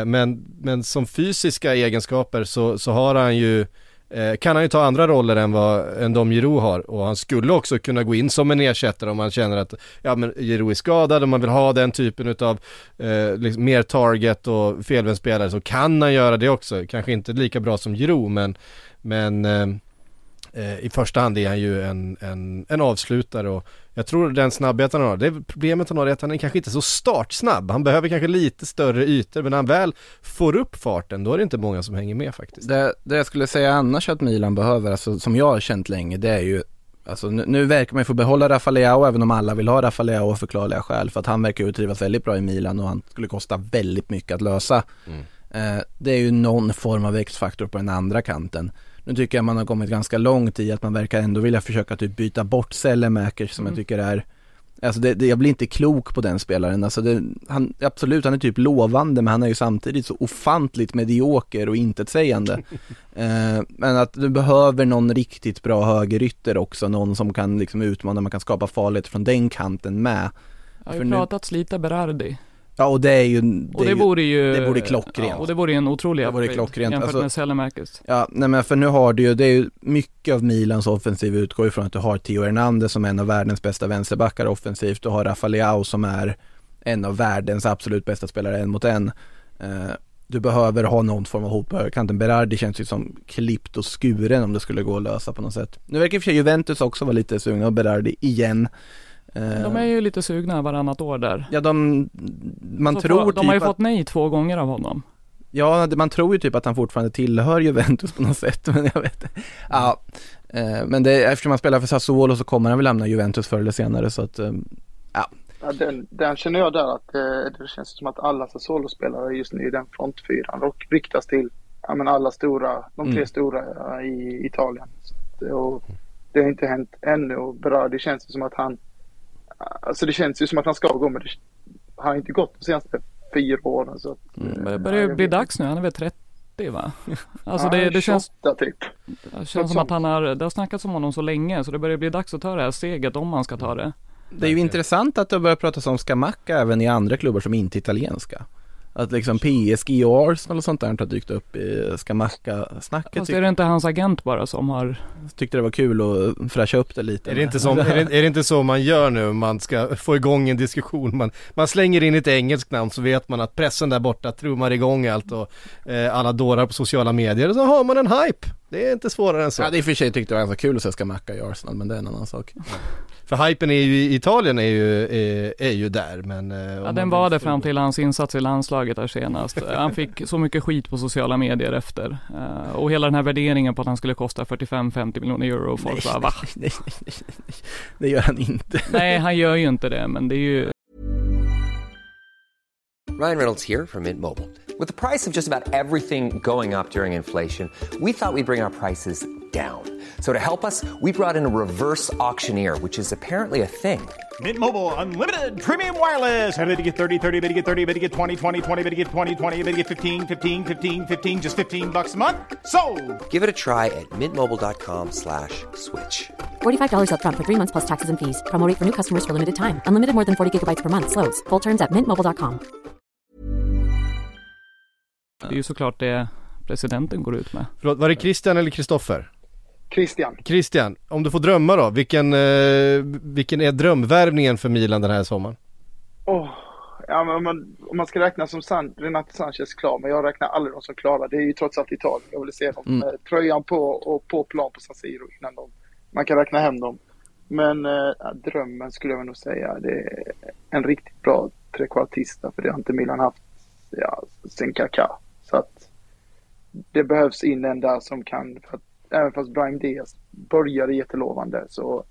Men, men som fysiska egenskaper så, så har han ju eh, kan han ju ta andra roller än vad än de Giro har och han skulle också kunna gå in som en ersättare om man känner att ja men Giro är skadad och man vill ha den typen utav eh, liksom mer target och felvänd spelare så kan han göra det också. Kanske inte lika bra som Giro men, men eh, i första hand är han ju en, en, en avslutare och jag tror den snabbheten han har, det problemet han har är att han är kanske inte så startsnabb. Han behöver kanske lite större ytor men när han väl får upp farten då är det inte många som hänger med faktiskt. det, det jag skulle säga annars att Milan behöver, alltså som jag har känt länge, det är ju Alltså nu, nu verkar man ju få behålla Rafaleao även om alla vill ha Rafaleao av förklarliga skäl för att han verkar ju trivas väldigt bra i Milan och han skulle kosta väldigt mycket att lösa. Mm. Eh, det är ju någon form av X-faktor på den andra kanten. Nu tycker jag man har kommit ganska långt i att man verkar ändå vilja försöka typ byta bort Sellemakers som Mm. jag tycker är Alltså det, det, jag blir inte klok på den spelaren, alltså det, han, absolut han är typ lovande men han är ju samtidigt så ofantligt medioker och intetsägande. eh, men att du behöver någon riktigt bra högerytter också, någon som kan liksom utmana, man kan skapa farlighet från den kanten med. Jag har ju nu- pratats lite Berardi. Ja och det är ju, det Och det ju, vore ju... det vore klockrent. Ja, och det vore ju en otrolig Det vore klockrent. Jämfört Alltså- med Sellemakers. Ja, nej men för nu har du ju, det är ju mycket av Milans offensiv utgår ifrån att du har Theo Hernandez som är en av världens bästa vänsterbackar offensivt. Du har Rafa Leao som är en av världens absolut bästa spelare en mot en. Eh, du behöver ha någon form av hot på högerkanten. Berardi känns ju som klippt och skuren om det skulle gå att lösa på något sätt. Nu verkar i och för sig Juventus också vara lite sugna på Berardi igen. Eh, De är ju lite sugna varannat år där. Ja, de, man Så tror de typ har ju att, fått nej två gånger av honom. Ja, man tror ju typ att han fortfarande tillhör Juventus på något sätt, men jag vet. Ja, eh, men det, eftersom han spelar för Sassuolo så kommer han väl lämna Juventus förr eller senare så att, eh, Ja, den, den känner jag där att eh, det känns som att alla Sassuolo-spelare just nu i den frontfyran och ryktas till ja, men alla stora, de tre Mm. stora eh, i Italien. Så och det har inte hänt ännu och Berardi känns det som att han, alltså det känns ju som att han ska gå men det har inte gått de senaste fyra åren. Så att, Men det börjar ju bli vet dags nu, han är väl 30 va? Alltså Ja, det, det känns, 28 typ. det känns som sånt. att han har, det har snackats om honom så länge så det börjar bli dags att ta det här steget om man ska ta det. Det är ju intressant att det börjar pratas om Scamacca även i andra klubbar som inte är italienska. Att liksom PSG och Arsenal och sånt där har dykt upp i Scamacca-snacket. Fast är det inte hans agent bara som har Tyckte det var kul att fräscha upp det lite. Är det, inte så, är, det, är det inte så man gör nu? Man ska få igång en diskussion. Man, man slänger in ett engelskt namn så vet man att pressen där borta trummar igång allt och eh, alla dårar på sociala medier. Och så har man en hype. Det är inte svårare än så. Ja, det är i och för sig tyckte jag var ganska kul att se Scamacca i Arsenal, men det är en annan sak. För hypen är ju i Italien är ju, är, är ju där men... eh, Ja, den var det fram till hans insats i landslaget där senast. Han fick så mycket skit på sociala medier efter. Eh, Och hela den här värderingen på att han skulle kosta 45-50 miljoner euro och folk bara va? nej, nej, nej, nej. Det gör han inte. Nej, han gör ju inte det, men det är ju Ryan Reynolds here from Mint Mobile. With the price of just about everything going up during inflation, we thought we'd bring our prices down. So to help us, we brought in a reverse auctioneer, which is apparently a thing. Mint Mobile unlimited premium wireless. Ready to get 30, 30, bit to get 30, bit to get 20, 20, 20, bit to get 20, 20, bit to get 15, 15, 15, 15 just 15 bucks a month. So, Give it a try at mintmobile.com slash switch. $45 upfront for three months plus taxes and fees. Promo for new customers for limited time. Unlimited more than 40 gigabytes per month. Slows. Full terms at mintmobile.com. Det är ju såklart det presidenten går ut med. Förlåt, var det Christian eller Kristoffer? Christian. Christian, om du får drömma då, vilken, eh, vilken är drömvärvningen för Milan den här sommaren? Åh, ja, men om, man, om man ska räkna som San, Renato Sanchez klar, men jag räknar aldrig de som klara. Det är ju trots allt Italien. Jag vill se dem Mm. med tröjan på och på plan på San Siro innan de, man kan räkna hem dem. Men eh, drömmen skulle jag väl nog säga, det är en riktigt bra trekvartista för det har inte Milan haft ja, sen Kaká. Så att det behövs in en där som kan, för att, även fast Brahim Diaz började jättelovande så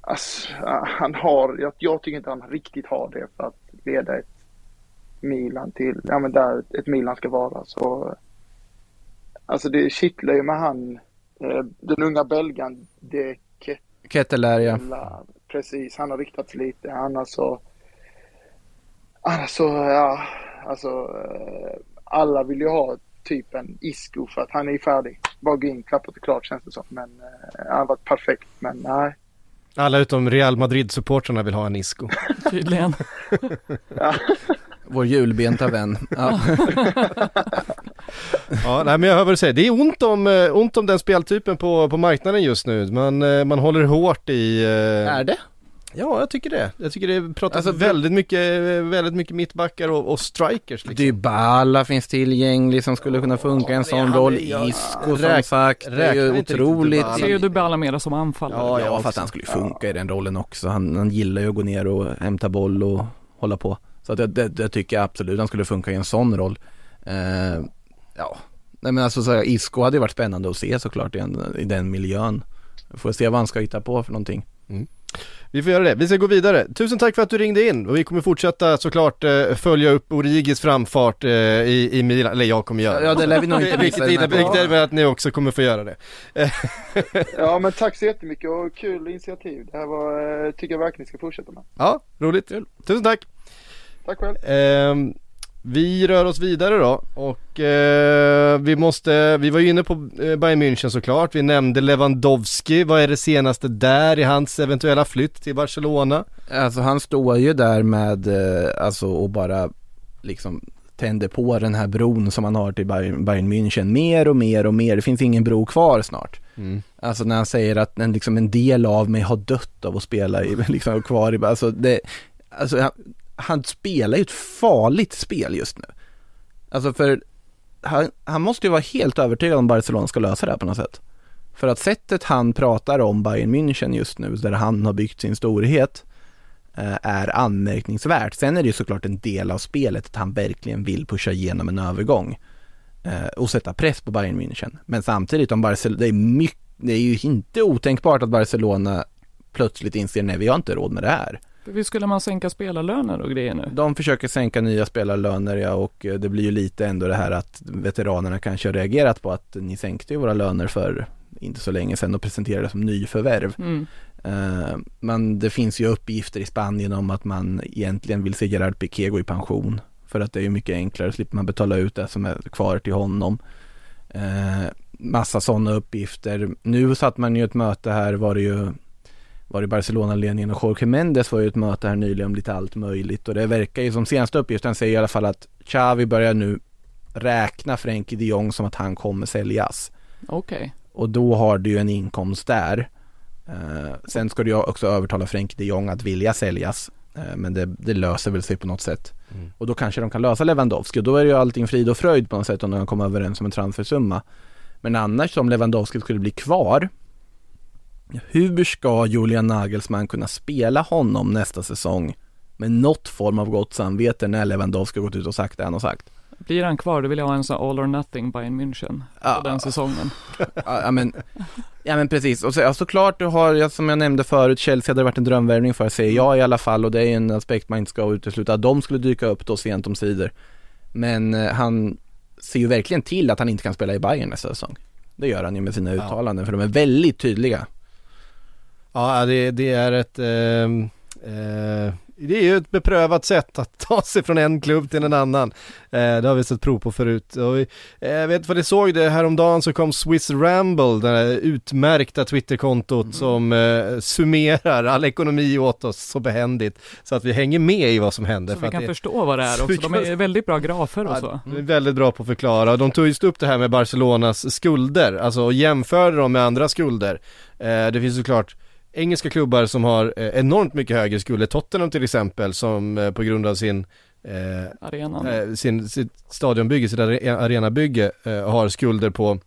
alltså, han har, jag, jag tycker inte han riktigt har det för att leda ett Milan till, ja men där ett Milan ska vara så Alltså det kittlar ju med han, eh, den unga belgaren, det Kettelär ja. Precis, han har riktats lite, han har så han har så, ja, alltså eh, alla vill ju ha typ en Isco för att han är ju färdig. Bara gå in, klappat och klart känns det som. Men eh, han har varit perfekt, men nej. Alla utom Real Madrid-supportrarna vill ha en Isco. Tydligen. Vår julbenta vän. Ja. Ja, nej men jag hör vad du säger. Det är ont om, eh, ont om den speltypen på, på marknaden just nu. Man, eh, man håller hårt i... eh, Är det? Ja, jag tycker det. Jag tycker det pratas Alltså, väldigt mycket, väldigt mycket mittbackar och, och strikers liksom. Dybala finns tillgänglig som skulle kunna funka i en sån han- roll. ja, Isco som sagt. Det är ju otroligt. Dybala. Ser ju Dybala mera som anfallare. Ja, ja, jag fast han skulle ju funka i den rollen också. Han, han gillar ju att gå ner och hämta boll och hålla på. Så att det, det, det tycker jag absolut han skulle funka i en sån roll. Eh, ja, nej men alltså så här, Isco hade ju varit spännande att se såklart i, en, i den miljön. Får se vad han ska hitta på för någonting. Vi får göra det. Vi ska gå vidare. Tusen tack för att du ringde in och vi kommer fortsätta såklart eh, följa upp Origis framfart eh, i, i Milan, eller jag kommer göra Ja, det lär vi nog inte Vilket missa här innebär att ni också kommer få göra det. Ja, men tack så jättemycket och kul initiativ. Det här var, eh, tycker jag verkligen ni ska fortsätta med. Ja, roligt. Tusen tack. Tack själv. Ehm, vi rör oss vidare då och eh, vi måste, vi var ju inne på eh, Bayern München såklart, vi nämnde Lewandowski, vad är det senaste där i hans eventuella flytt till Barcelona? Alltså han står ju där med, eh, alltså och bara liksom tänder på den här bron som han har till Bayern, Bayern München mer och mer och mer. Det finns ingen bro kvar snart. Mm. Alltså när han säger att en, liksom en del av mig har dött av att spela i, liksom kvar i, alltså det, alltså han, spelar ju ett farligt spel just nu. Alltså för han, han måste ju vara helt övertygad om Barcelona ska lösa det här på något sätt. För att sättet han pratar om Bayern München just nu, där han har byggt sin storhet, eh, är anmärkningsvärt. Sen är det ju såklart en del av spelet att han verkligen vill pusha igenom en övergång eh, och sätta press på Bayern München. Men samtidigt, om Barcelona, det är, mycket, det är ju inte otänkbart att Barcelona plötsligt inser nej, vi har inte råd med det här. Visst skulle man sänka spelarlöner och grejer nu? De försöker sänka nya spelarlöner ja och eh, det blir ju lite ändå det här att veteranerna kanske har reagerat på att ni sänkte ju våra löner för inte så länge sedan och presenterade som nyförvärv. Mm. Uh, men det finns ju uppgifter i Spanien om att man egentligen vill se Gerard Piqué gå i pension. För att det är ju mycket enklare, slipper man betala ut det som är kvar till honom. Uh, massa sådana uppgifter. Nu satt man ju ett möte här var det ju var det Barcelona-ledningen och Jorge Mendes var ju ett möte här nyligen om lite allt möjligt och det verkar ju som senaste uppgiften säger i alla fall att Xavi börjar nu räkna Frenkie de Jong som att han kommer säljas. Okej. Okay. Och då har du ju en inkomst där. Uh, sen ska du ju också övertala Frenkie de Jong att vilja säljas. Uh, men det, det, löser väl sig på något sätt. Mm. Och då kanske de kan lösa Lewandowski och då är det ju allting frid och fröjd på något sätt om de kan komma överens om en transfersumma. Men annars om Lewandowski skulle bli kvar hur ska Julian Nagelsmann kunna spela honom nästa säsong med något form av gott samvete när Lewandowski gått ut och sagt det han har sagt? Blir han kvar, då vill jag ha en sån all or nothing Bayern München ja, den säsongen. Ja, men, ja men precis, och så, ja, såklart du har, som jag nämnde förut, Chelsea hade varit en drömvärvning för, säger jag i alla fall, och det är en aspekt man inte ska utesluta, att de skulle dyka upp då sent om sidor. Men eh, han ser ju verkligen till att han inte kan spela i Bayern nästa säsong. Det gör han ju med sina uttalanden, för de är väldigt tydliga. Ja, det, det är ett eh, eh, det är ju ett beprövat sätt att ta sig från en klubb till en annan. Eh, det har vi sett prov på förut. Och vi, eh, vet vad ni såg det, häromdagen så kom Swiss Ramble, det här utmärkta Twitterkontot mm. som eh, summerar all ekonomi åt oss så behändigt. Så att vi hänger med i vad som händer. Så vi kan det, förstå vad det är också, de är väldigt bra grafer och så. Mm. De är väldigt bra på att förklara. De tog just upp det här med Barcelonas skulder, alltså och jämförde dem med andra skulder. Eh, det finns såklart engelska klubbar som har eh, enormt mycket högre skulder, Tottenham till exempel som eh, på grund av sin eh, Arenan. Eh, sin, sitt stadionbygge, sitt arenabygge eh, har skulder på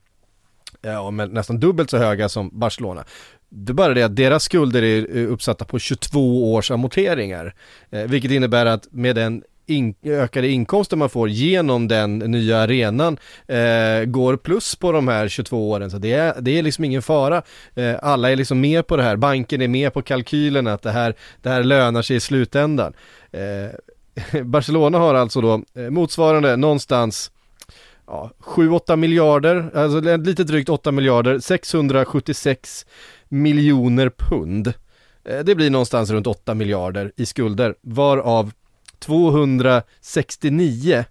ja, men nästan dubbelt så höga som Barcelona. Det är bara det att deras skulder är uppsatta på 22 års amorteringar. Eh, vilket innebär att med den in, ökade inkomster man får genom den nya arenan eh, går plus på de här 22 åren. Så det är, det är liksom ingen fara. Eh, alla är liksom med på det här. Banken är med på kalkylen att det här, det här lönar sig i slutändan. Eh, Barcelona har alltså då eh, motsvarande någonstans ja, 7-8 miljarder, alltså lite drygt 8 miljarder, 676 miljoner pund. Eh, det blir någonstans runt 8 miljarder i skulder, varav 269,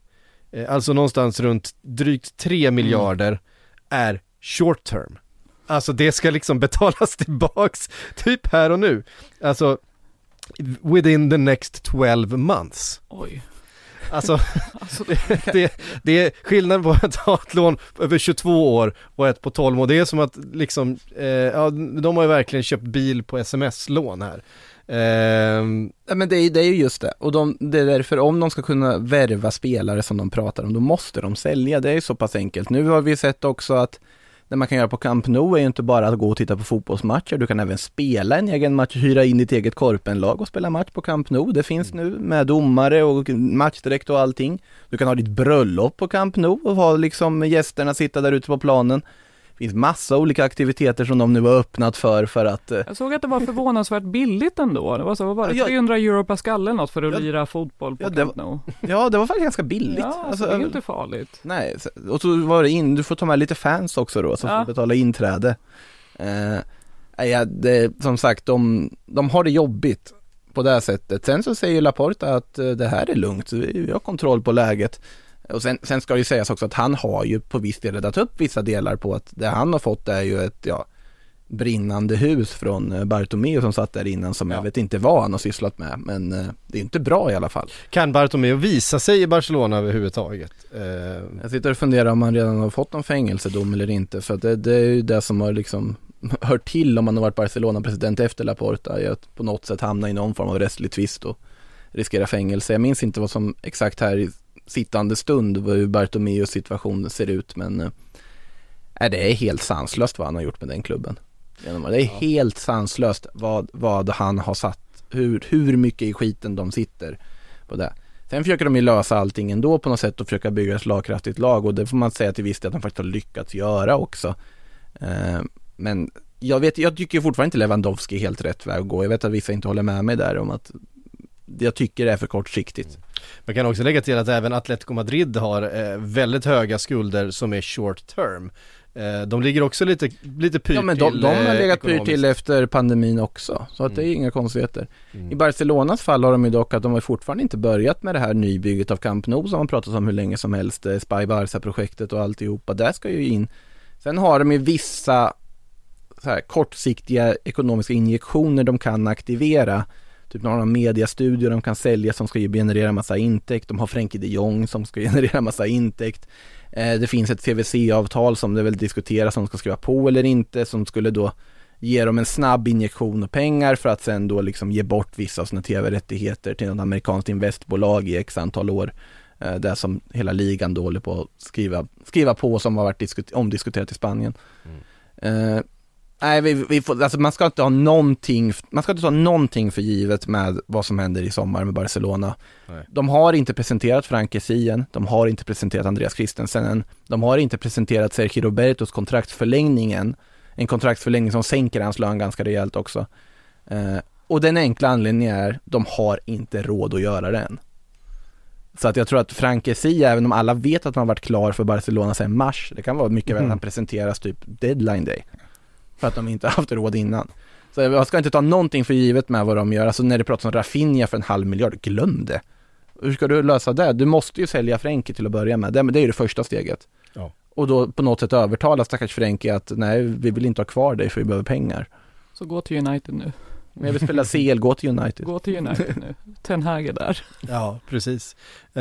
eh, alltså någonstans runt drygt 3 mm. miljarder, mm. är short term. Alltså det ska liksom betalas tillbaks typ här och nu. Alltså within the next 12 months. Oj. Alltså, alltså det, det, det, är skillnad på att ha ett lån över 22 år och ett på 12 år. Det är som att liksom, eh, ja, de har ju verkligen köpt bil på sms-lån här. Ja, men det är, det är ju just det. Och de, det är därför om de ska kunna värva spelare som de pratar om, då måste de sälja. Det är så pass enkelt. Nu har vi sett också att det man kan göra på Camp Nou är ju inte bara att gå och titta på fotbollsmatcher. Du kan även spela en egen match, hyra in ditt eget korpenlag och spela match på Camp Nou. Det finns nu med domare och matchdirekt och allting. Du kan ha ditt bröllop på Camp Nou och ha liksom gästerna sitta där ute på planen. Det finns massa olika aktiviteter som de nu har öppnat för för att eh, Jag såg att det var förvånansvärt billigt ändå. Det var så, vad var det, 300 euro per skalle något för att ja, lira fotboll på ja, Camp Nou? Ja, det var faktiskt ganska billigt. Ja, alltså, det är inte farligt. Nej, och så var det in, du får ta med lite fans också då, som ja. får betala inträde. Eh, ja, det, som sagt, de, de har det jobbigt på det här sättet. Sen så säger Laporta att eh, det här är lugnt, vi har kontroll på läget. Och sen, sen ska det ju sägas också att han har ju på viss del räddat upp vissa delar på att det han har fått är ju ett, ja, brinnande hus från eh, Bartomeu som satt där innan som ja. jag vet inte vad han har sysslat med men eh, det är inte bra i alla fall. Kan Bartomeu visa sig i Barcelona överhuvudtaget? Eh... Jag sitter och funderar om han redan har fått någon fängelsedom eller inte för det, det är ju det som har liksom hört till om man har varit Barcelona-president efter Laporta, att på något sätt hamna i någon form av rättslig tvist och riskera fängelse. Jag minns inte vad som exakt här sittande stund hur Bartomeus situation ser ut men äh, det är helt sanslöst vad han har gjort med den klubben. Det är helt sanslöst vad, vad han har satt, hur, hur mycket i skiten de sitter på det. Sen försöker de ju lösa allting ändå på något sätt och försöka bygga ett slagkraftigt lag och det får man säga till viss del att de faktiskt har lyckats göra också. Eh, men jag vet, jag tycker fortfarande inte Lewandowski är helt rätt väg att gå. Jag vet att vissa inte håller med mig där om att jag tycker det är för kortsiktigt. Man kan också lägga till att även Atletico Madrid har eh, väldigt höga skulder som är short term. Eh, de ligger också lite, lite pyrt Ja men de, till de har eh, legat pyrt till efter pandemin också, så att det är inga konstigheter. I Barcelonas fall har de ju dock att de har fortfarande inte börjat med det här nybygget av Camp Nou som man pratat om hur länge som helst, Spy Barca-projektet och alltihopa, där ska ju in. Sen har de ju vissa så här, kortsiktiga ekonomiska injektioner de kan aktivera. Typ några mediastudior de kan sälja som ska generera massa intäkt. De har Frenkie de Jong som ska generera massa intäkt. Eh, det finns ett CVC-avtal som det väl diskuteras om de ska skriva på eller inte som skulle då ge dem en snabb injektion av pengar för att sen då liksom ge bort vissa av sina tv-rättigheter till något amerikanskt investbolag i x antal år. Eh, det som hela ligan då håller på att skriva, skriva på som har varit diskut- omdiskuterat i Spanien. Eh, nej, vi, vi får, alltså man ska inte ha någonting, man ska inte ta någonting för givet med vad som händer i sommar med Barcelona. Nej. De har inte presenterat Frank Kessie än, de har inte presenterat Andreas Christensen än, de har inte presenterat Sergio Robertos kontraktsförlängning än. En kontraktsförlängning som sänker hans lön ganska rejält också. Eh, och den enkla anledningen är, de har inte råd att göra det än. Så att jag tror att Frank Kessie, även om alla vet att man har varit klar för Barcelona sedan mars, det kan vara mycket väl att Mm. han presenteras typ deadline day. För att de inte har haft råd innan. Så jag ska inte ta någonting för givet med vad de gör. Alltså när det pratas om Rafinha för en halv miljard, glöm det. Hur ska du lösa det? Du måste ju sälja Frenkie till att börja med. Det, det är ju det första steget. Ja. Och då på något sätt övertala stackars Frenkie att nej, vi vill inte ha kvar dig för vi behöver pengar. Så gå till United nu. Men jag vill spela CL, gå till United. Gå till United nu. Ten Hag är där. Ja, precis. Eh,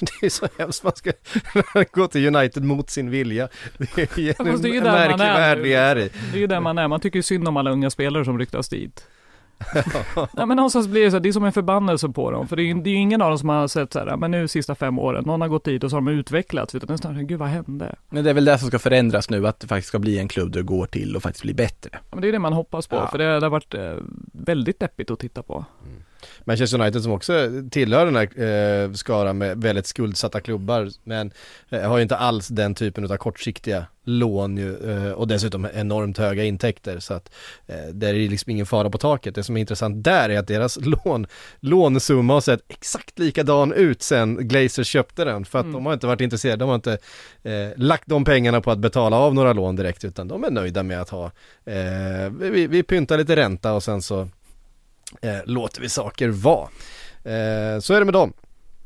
det är så hemskt man ska gå till United mot sin vilja. Det är ju Ja, det är en märklig är värld vi är i. Det är ju där man är. Man tycker synd om alla unga spelare som ryktas dit. Nej men någonstans blir det så här, det är som en förbannelse på dem. För det är ju det är ju ingen av dem som har sett så här, men nu sista fem åren, någon har gått dit och så har de utvecklats. Utan det är snarare, gud vad hände? Men det är väl det som ska förändras nu, att det faktiskt ska bli en klubb du går till och faktiskt bli bättre. Ja, men det är det man hoppas på, Ja. för det, det har varit eh, väldigt deppigt att titta på. Manchester United som också tillhör den här eh, skaran med väldigt skuldsatta klubbar men eh, har ju inte alls den typen av kortsiktiga lån ju, eh, och dessutom enormt höga intäkter så att eh, där är det liksom ingen fara på taket. Det som är intressant där är att deras lån, lånesumma har sett exakt likadan ut sen Glazer köpte den för att Mm. de har inte varit intresserade, de har inte eh, lagt de pengarna på att betala av några lån direkt utan de är nöjda med att ha, eh, vi, vi pyntar lite ränta och sen så eh, låter vi saker vara. Eh, så är det med dem.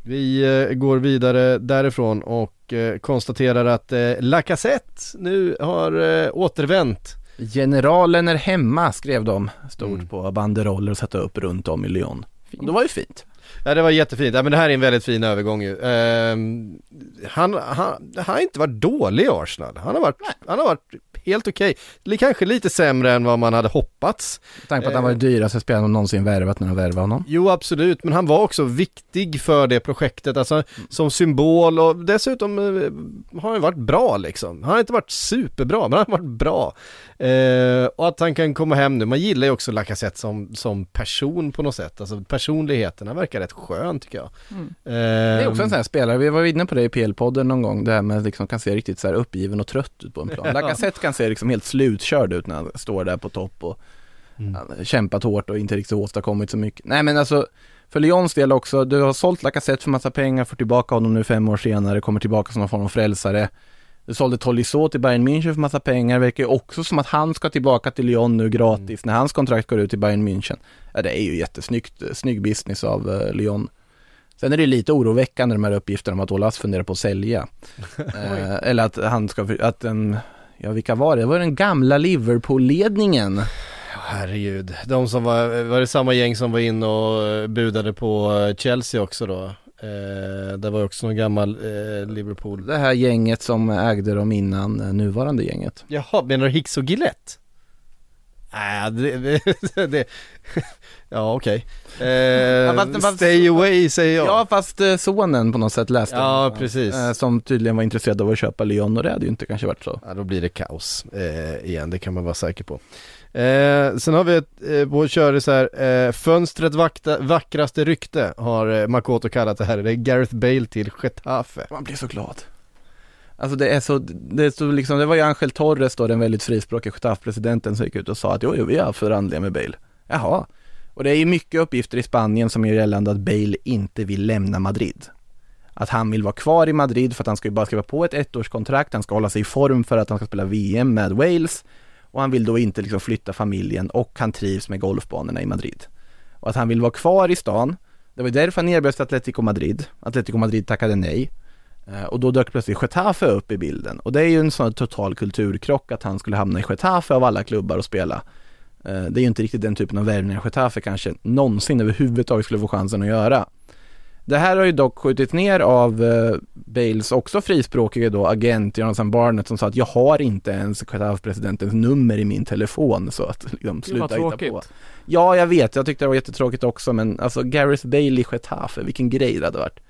Vi eh, går vidare därifrån och eh, konstaterar att eh, Lacazette nu har eh, återvänt. Generalen är hemma, skrev de stort Mm. på banderoller och satte upp runt om i Lyon. Och det var ju fint. Ja det var jättefint, ja, men det här är en väldigt fin övergång ju. Ehm, han, han, han har inte varit dålig i Arsenal, han har varit, han har varit helt okej. Li- Kanske lite sämre än vad man hade hoppats. Med tanke på att han var den dyraste spelaren de någonsin värvat när de värvade honom. Jo absolut, men han var också viktig för det projektet, alltså som symbol och dessutom eh, har han varit bra liksom. Han har inte varit superbra, men han har varit bra. Eh, och att han kan komma hem nu, man gillar ju också Lacazette som, som person på något sätt, alltså personligheten, han verkar rätt skön tycker jag. Mm. Eh, Det är också en sån här spelare, vi var inne på det i PL-podden någon gång, det här med liksom kan se riktigt så här uppgiven och trött ut på en plan. Ja. Lacazette kan se liksom helt slutkörd ut när han står där på topp och Mm. han kämpat hårt och inte riktigt åstadkommit så mycket. Nej men alltså, för Lyons del också, du har sålt Lacazette för massa pengar, får tillbaka honom nu fem år senare, kommer tillbaka som någon form av frälsare. Du sålde Tolisso till Bayern München för massa pengar, verkar ju också som att han ska tillbaka till Lyon nu gratis när hans kontrakt går ut i Bayern München. Ja det är ju jättesnyggt, eh, snygg business av uh, Lyon. Sen är det lite oroväckande de här uppgifterna om att Olas funderar på att sälja. eh, eller att han ska, att den, ja vilka var det? Det var den gamla Liverpool-ledningen. Herregud, de som var, var det samma gäng som var inne och eh, budade på eh, Chelsea också då? Eh, det var ju också någon gammal eh, Liverpool. Det här gänget som ägde dem innan nuvarande gänget. Jaha, menar du Hicks och Gillette? Nej, det, det, det ja okej. Eh, fast- fast- stay away säger jag. Ja fast eh, sonen på något sätt läste Ja, jag. precis. Eh, Som tydligen var intresserad av att köpa Lyon och det hade ju inte kanske varit så. Ja, då blir det kaos eh, igen, det kan man vara säker på. Eh, sen har vi ett, eh, på köris här, eh, fönstret vakta, vackraste rykte har eh, Makoto kallat det här, det är Gareth Bale till Getafe. Man blir så glad. Alltså det är så, det är så liksom, det var ju Angel Torres då, den väldigt frispråkiga Getafe-presidenten som gick ut och sa att jo, jo, vi har förhandlingar med Bale. Jaha. Och det är ju mycket uppgifter i Spanien som gör gällande att Bale inte vill lämna Madrid. Att han vill vara kvar i Madrid för att han ska ju bara skriva på ett ettårskontrakt, han ska hålla sig i form för att han ska spela VM med Wales och han vill då inte liksom flytta familjen och han trivs med golfbanorna i Madrid. Och att han vill vara kvar i stan, det var därför han erbjöds Atletico Madrid. Atletico Madrid tackade nej. Eh, Och då dök plötsligt Getafe upp i bilden och det är ju en sån total kulturkrock att han skulle hamna i Getafe av alla klubbar och spela. Eh, Det är ju inte riktigt den typen av värvningar Getafe kanske någonsin överhuvudtaget skulle få chansen att göra. Det här har ju dock skjutit ner av eh, Bales också frispråkige då agent Jonathan Barnett som sa att jag har inte ens Getafe-presidentens nummer i min telefon så att liksom sluta hitta på. Ja, jag vet, jag tyckte det var jättetråkigt också men alltså Gareth Bale i Getafe, vilken grej det hade varit.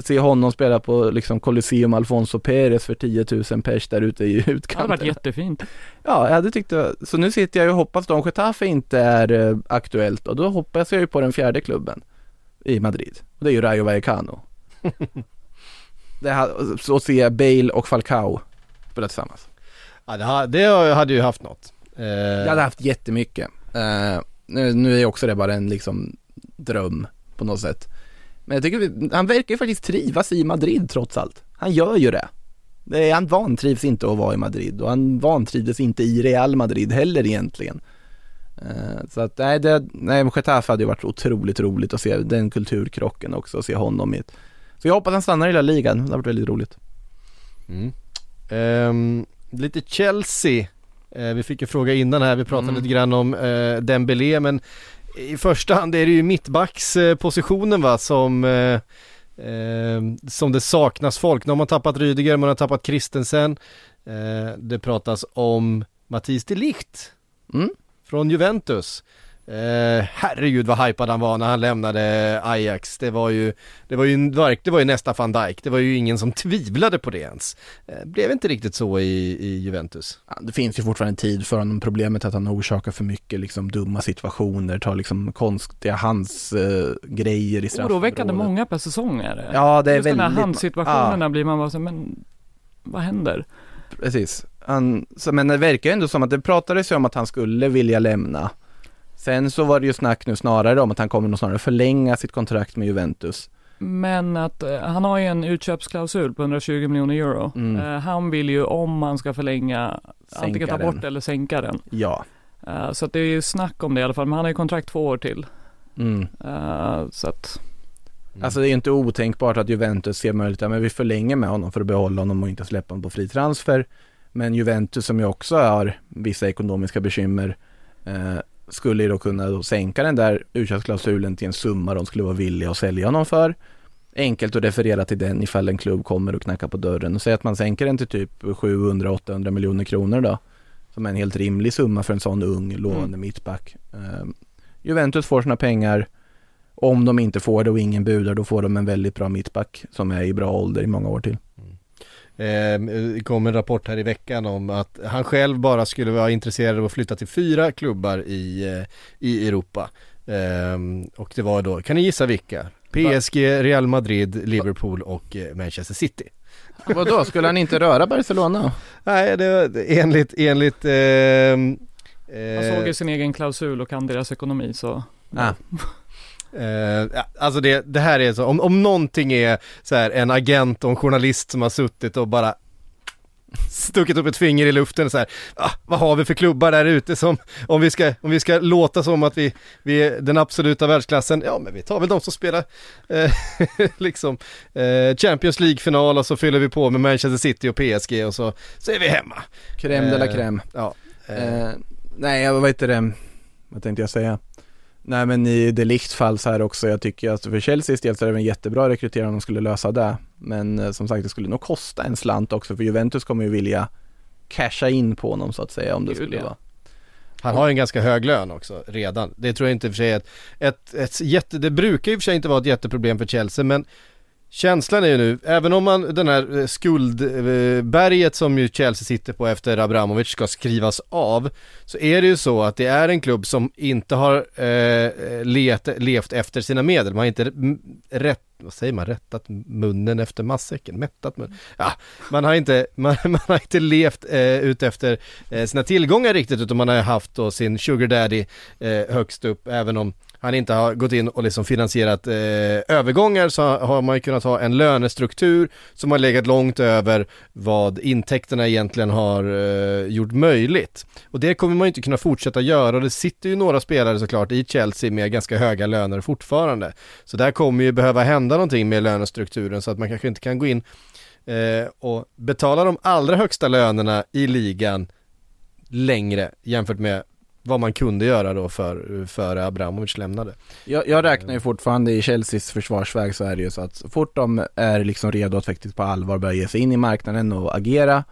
Se honom spela på liksom Colosseum Alfonso Perez för 10 000 pers där ute i Det hade utkanten. varit jättefint. Ja, jag hade tyckt det. Så nu sitter jag och hoppas om Getafe inte är eh, aktuellt och då hoppas jag ju på den fjärde klubben i Madrid. Och det är ju Rayo Vallecano. det här, så ser jag Bale och Falcao spela tillsammans. Ja, det, ha- det hade ju haft något. Eh, Jag hade haft jättemycket. Eh, nu, nu är också det bara en liksom dröm på något sätt. Men jag tycker, vi- han verkar ju faktiskt trivas i Madrid trots allt. Han gör ju det. det är, han vantrivs inte att vara i Madrid och han vantrivdes inte i Real Madrid heller egentligen. Eh, så att nej, det, nej Getafe hade ju varit otroligt roligt att se den kulturkrocken också, att se honom i ett. Så jag hoppas han stannar i La Ligan, det har varit väldigt roligt. Mm. Ehm, lite Chelsea. Eh, vi fick ju fråga innan här, vi pratade Mm. lite grann om eh, Dembélé men i första hand är det ju mittbackspositionen va som eh, eh, som det saknas folk. Nu har man tappat Rydiger, man har tappat Christensen. Eh, det pratas om Matthijs de Ligt Mm. från Juventus. Eh, herregud vad hypad han var när han lämnade Ajax. Det var ju, det var ju, en det var ju nästa van Dijk. Det var ju ingen som tvivlade på det ens. Eh, blev inte riktigt så i, i Juventus. Ja, det finns ju fortfarande tid för honom. Problemet är att han orsakar för mycket liksom dumma situationer, tar liksom konstiga handsgrejer eh, grejer i straffområdet. Oroväckande många per säsong är det. Ja, det är Just de här väldigt- handsituationerna blir man bara så, men vad händer? Precis. Han, så, men det verkar ju ändå som att det pratades ju om att han skulle vilja lämna. Sen så var det ju snack nu snarare om att han kommer nog snarare förlänga sitt kontrakt med Juventus. Men att eh, han har ju en utköpsklausul på 120 miljoner euro. Mm. Eh, han vill ju om han ska förlänga, antingen ta den. bort eller sänka den. Ja. Eh, så att det är ju snack om det i alla fall, men han har ju kontrakt två år till. Mm. Så att, Alltså det är ju inte otänkbart att Juventus ser möjlighet att men vi förlänger med honom för att behålla honom och inte släppa honom på fri transfer. Men Juventus som ju också har vissa ekonomiska bekymmer eh, skulle ju då kunna sänka den där utköpsklausulen till en summa de skulle vara villiga att sälja honom för. Enkelt att referera till den ifall en klubb kommer och knackar på dörren och säger att man sänker den till typ 700-800 miljoner kronor då. Som är en helt rimlig summa för en sån ung lovande Mm. mittback. Eh, Juventus får sina pengar. Om de inte får det och ingen budar då får de en väldigt bra mittback som är i bra ålder i många år till. Eh, det kom en rapport här i veckan om att han själv bara skulle vara intresserad av att flytta till fyra klubbar i, eh, i Europa. Ehm, och det var då, kan ni gissa vilka? PSG, Real Madrid, Liverpool och eh, Manchester City. Vadå, skulle han inte röra Barcelona? Nej, det var enligt, enligt ehm, han eh, såg ju sin egen klausul och kan deras ekonomi så. Ah. Eh, ja, alltså det, det här är så, om, om någonting är så här en agent och en journalist som har suttit och bara stuckit upp ett finger i luften så här, ah, vad har vi för klubbar där ute som, om vi ska, om vi ska låta som att vi, vi är den absoluta världsklassen, ja men vi tar väl de som spelar eh, liksom eh, Champions League-final och så fyller vi på med Manchester City och PSG och så, så är vi hemma. Crème de la Eh, crème. Ja. Eh, Eh, nej, vad heter det? Vad tänkte jag säga? Nej men i det Ligt fall så här också, jag tycker att för Chelseas del så är det en jättebra rekrytering om de skulle lösa det. Men eh, som sagt, det skulle nog kosta en slant också för Juventus kommer ju vilja casha in på honom så att säga om det Gud, skulle ja. vara. Han har ju en ganska hög lön också redan. Det tror jag inte i och för sig är ett, ett, ett jätte, det brukar ju för sig inte vara ett jätteproblem för Chelsea men Känslan är ju nu, även om man den här eh, skuldberget eh, som ju Chelsea sitter på efter Abramovic ska skrivas av Så är det ju så att det är en klubb som inte har eh, let, levt efter sina medel, man har inte rätt vad säger man, rättat munnen efter matsäcken, mättat munnen. Ja, man har inte, man, man har inte levt eh, ut efter eh, sina tillgångar riktigt utan man har haft då sin sugar daddy eh, högst upp även om han inte har gått in och liksom finansierat eh, övergångar så har man ju kunnat ha en lönestruktur som har legat långt över vad intäkterna egentligen har eh, gjort möjligt. Och det kommer man ju inte kunna fortsätta göra och det sitter ju några spelare såklart i Chelsea med ganska höga löner fortfarande. Så där kommer ju behöva hända någonting med lönestrukturen så att man kanske inte kan gå in eh, och betala de allra högsta lönerna i ligan längre jämfört med vad man kunde göra då för, för Abramovic lämnade. Jag, jag räknar ju fortfarande i Chelseas försvarsväg så är det ju så att så fort de är liksom redo att faktiskt på allvar börja ge sig in i marknaden och agera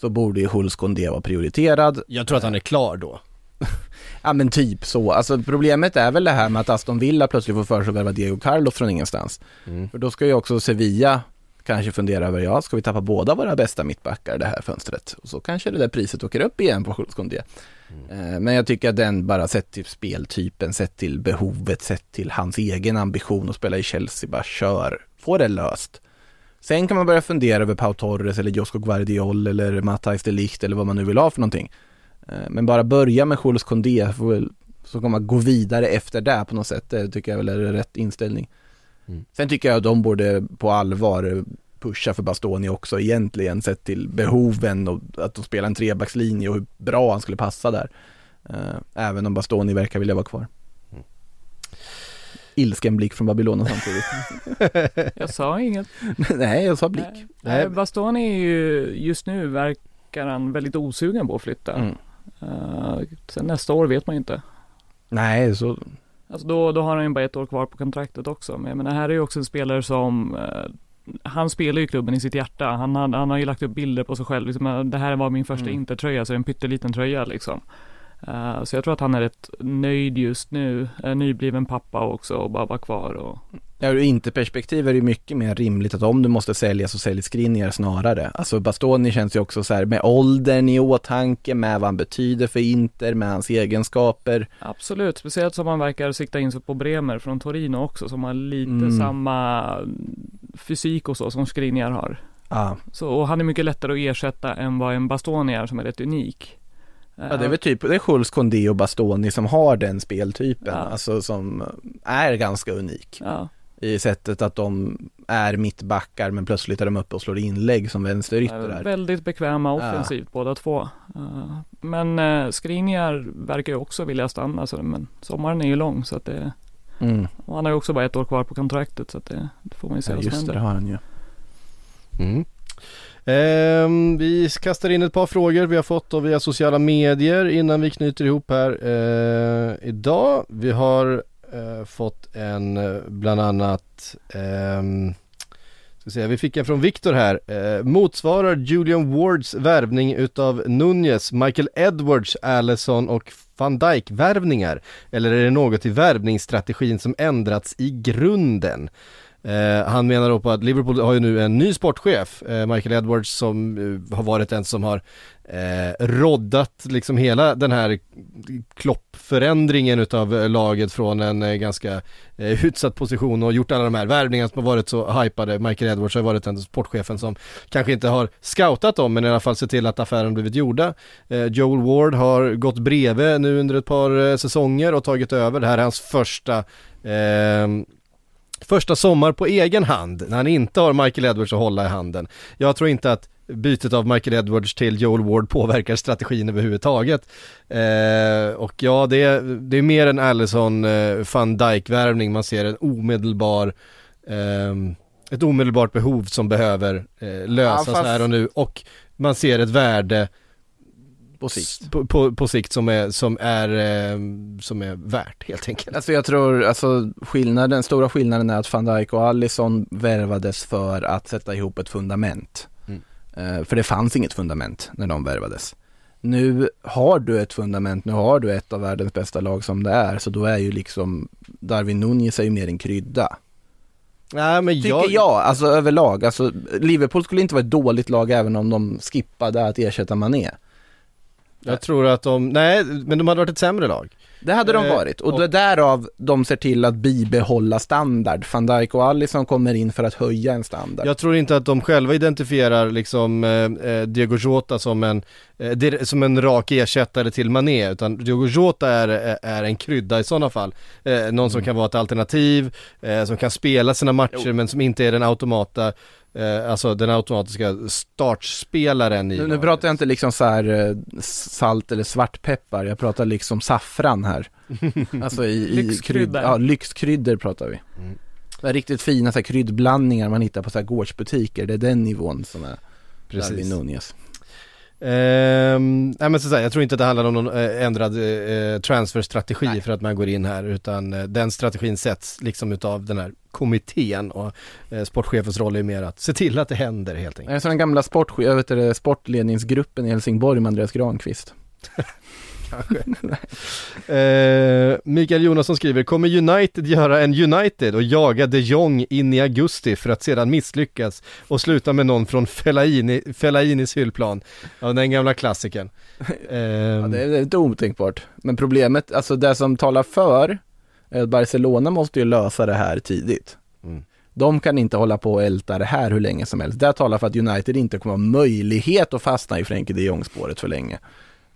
så borde ju Hulls Kondé vara prioriterad. Jag tror att han är klar då. ja men typ så, alltså problemet är väl det här med att Aston Villa plötsligt får för sig att värva Diego Carlos från ingenstans. Mm. För då ska ju också Sevilla kanske fundera över, ja, ska vi tappa båda våra bästa mittbackar det här fönstret? Och så kanske det där priset åker upp igen på Schultz Koundé. Mm. Men jag tycker att den bara sett till speltypen, sett till behovet, sett till hans egen ambition att spela i Chelsea, bara kör, få det löst. Sen kan man börja fundera över Pau Torres eller Josko Guardiol eller Matthijs de Ligt eller vad man nu vill ha för någonting. Eh, men bara börja med Jules Koundé, så kan man gå vidare efter det på något sätt. Det tycker jag väl är rätt inställning. Mm. Sen tycker jag att de borde på allvar pusha för Bastoni också egentligen sett till behoven och att de spelar en trebackslinje och hur bra han skulle passa där. Uh, även om Bastoni verkar vilja vara kvar. Mm. Ilsken blick från Babylon samtidigt. jag sa inget. Nej, jag sa blick. Nej, Nej. Bastoni är ju, just nu verkar han väldigt osugen på att flytta. Mm. Uh, sen nästa år vet man inte. Nej, så Alltså då, då har han ju bara ett år kvar på kontraktet också. Men jag menar, här är ju också en spelare som uh, han spelar ju klubben i sitt hjärta. Han, han, han har ju lagt upp bilder på sig själv. Liksom, det här var min första mm. Intertröja, så en pytteliten tröja liksom. Uh, så jag tror att han är rätt nöjd just nu, är nybliven pappa också och bara vara kvar och Ja, ur Inter-perspektiv är det mycket mer rimligt att om du måste sälja så sälj Skriniar snarare. Alltså Bastoni känns ju också så här med åldern i åtanke, med vad han betyder för Inter, med hans egenskaper. Absolut, speciellt som han verkar sikta in sig på Bremer från Torino också, som har lite mm. samma fysik och så som Skriniar har. Ah. Så, och han är mycket lättare att ersätta än vad en Bastoni är som är rätt unik. Ja det är väl typ, det är Schultz, Kondé och Bastoni som har den speltypen, ja. alltså som är ganska unik. Ja. I sättet att de är mittbackar men plötsligt är de uppe och slår inlägg som vänsterytter. Väldigt bekväma offensivt ja. båda två. Men uh, Skriniar verkar ju också vilja stanna, men sommaren är ju lång så att det mm. Och han har ju också bara ett år kvar på kontraktet så att det, det får man ju se ja, vad som händer. Just det, det har han ju. Mm. Eh, vi kastar in ett par frågor vi har fått då via sociala medier innan vi knyter ihop här eh, idag. Vi har eh, fått en eh, bland annat ehm, ska säga, vi fick en från Viktor här. Eh, motsvarar Julian Wards värvning utav Nunez, Michael Edwards, Allison och van Dijk värvningar? Eller är det något i värvningsstrategin som ändrats i grunden? Eh, han menar då på att Liverpool har ju nu en ny sportchef, eh, Michael Edwards, som eh, har varit den som har eh, roddat liksom hela den här kloppförändringen utav eh, laget från en eh, ganska eh, utsatt position och gjort alla de här värvningarna som har varit så hypade. Michael Edwards har varit den sportchefen som kanske inte har scoutat dem men i alla fall sett till att affären blivit gjorda. Eh, Joel Ward har gått bredvid nu under ett par eh, säsonger och tagit över. Det här är hans första eh, Första sommar på egen hand, när han inte har Michael Edwards att hålla i handen. Jag tror inte att bytet av Michael Edwards till Joel Ward påverkar strategin överhuvudtaget. Eh, och ja, det är, det är mer en Allison eh, van Dijk-värvning, man ser en omedelbar eh, ett omedelbart behov som behöver eh, lösas ja, fast... här och nu och man ser ett värde på sikt. På, på, på, sikt som är, som är, eh, som är värt helt enkelt. Alltså jag tror, alltså skillnaden, stora skillnaden är att van Dijk och Allison värvades för att sätta ihop ett fundament. Mm. Eh, för det fanns inget fundament när de värvades. Nu har du ett fundament, nu har du ett av världens bästa lag som det är, så då är ju liksom Darwin Nunez är ju mer en krydda. Nej men Tycker jag... jag, alltså överlag. Alltså Liverpool skulle inte vara ett dåligt lag även om de skippade att ersätta Mané. Jag tror att de, nej men de hade varit ett sämre lag. Det hade de Eh, varit och, det därav de ser till att bibehålla standard. Van Dijk och Alisson kommer in för att höja en standard. Jag tror inte att de själva identifierar liksom eh, eh, Diego Jota som en, eh, som en rak ersättare till Mané, utan Diego Jota är, är- är en krydda i sådana fall. Eh, någon som kan vara ett alternativ, eh, som kan spela sina matcher men som inte är den automata, eh, alltså den automatiska startspelaren i Nu, nu pratar jag inte liksom så här eh, salt eller svartpeppar, jag pratar liksom saffran här. Alltså i, i Lyxkryddor. krydd, ja, lyxkryddor pratar vi. Mm. Det är riktigt fina så här, kryddblandningar man hittar på så här gårdsbutiker, det är den nivån som är Precis. Darwin Nunez. Ehm, nej men så säga, jag tror inte att det handlar om någon eh, ändrad eh, transferstrategi för att man går in här utan eh, den strategin sätts liksom utav den här kommittén och eh, sportchefens roll är mer att se till att det händer helt enkelt. Jag är som den gamla sport, jag vet sportledningsgruppen i Helsingborg med Andreas Granqvist. Eh, Mikael Jonasson skriver, kommer United göra en United och jaga de Jong in i augusti för att sedan misslyckas och sluta med någon från Fellaini, Fellainis hyllplan? Ja, den gamla klassikern. Ja, det är inte otänkbart. Men problemet, alltså det som talar för, att Barcelona måste ju lösa det här tidigt. Mm. De kan inte hålla på och älta det här hur länge som helst. Det talar för att United inte kommer ha möjlighet att fastna i Frenkie de Jong-spåret för länge.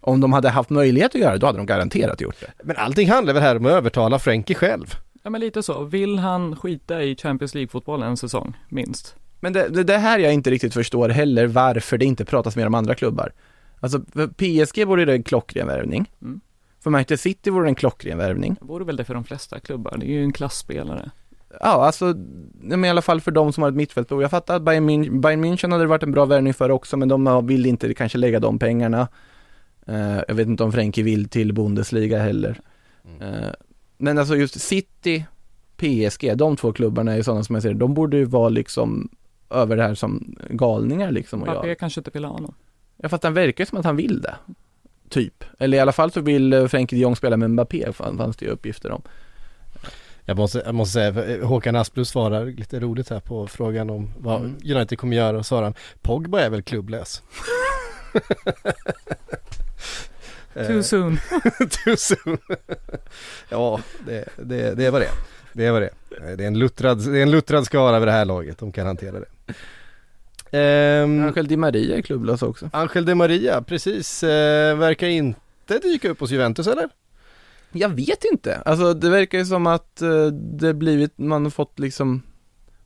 Om de hade haft möjlighet att göra det, då hade de garanterat gjort det. Men allting handlar väl här om att övertala Frenkie själv? Ja men lite så. Vill han skita i Champions League-fotbollen en säsong, minst? Men det, det, det här jag inte riktigt förstår heller varför det inte pratas mer om andra klubbar. Alltså för PSG vore det en klockren värvning. Mm. För Manchester City vore det en klockren värvning. Det vore väl det för de flesta klubbar. Det är ju en klassspelare. Ja, alltså, men i alla fall för de som har ett mittfältbehov. Jag fattar att Bayern, Mün- Bayern München hade varit en bra värvning för också, men de vill inte kanske lägga de pengarna. Eh, jag vet inte om Frenkie vill till Bundesliga heller. Eh, men alltså just City, PSG, de två klubbarna är ju sådana som jag ser de borde ju vara liksom över det här som galningar liksom. Och jag, kanske inte vill ha honom. ja, fast han verkar ju som att han vill det. Typ. Eller i alla fall så vill eh, Frenkie de Jong spela med Mbappé, fan- fanns det ju uppgifter om. Jag måste, jag måste säga, Håkan Asplund svarar lite roligt här på frågan om vad Mm. United kommer göra och svarar han, Pogba är väl klubblös? Too soon. Too soon. ja, det, det, det var det. Det var det. Det är en luttrad, det är en luttrad skara över det här laget, de kan hantera det. Ehm, Angel Di Maria är klubblös också. Angel de Maria, precis, eh, verkar inte dyka upp hos Juventus eller? Jag vet inte. Alltså det verkar ju som att eh, det blivit, man har fått liksom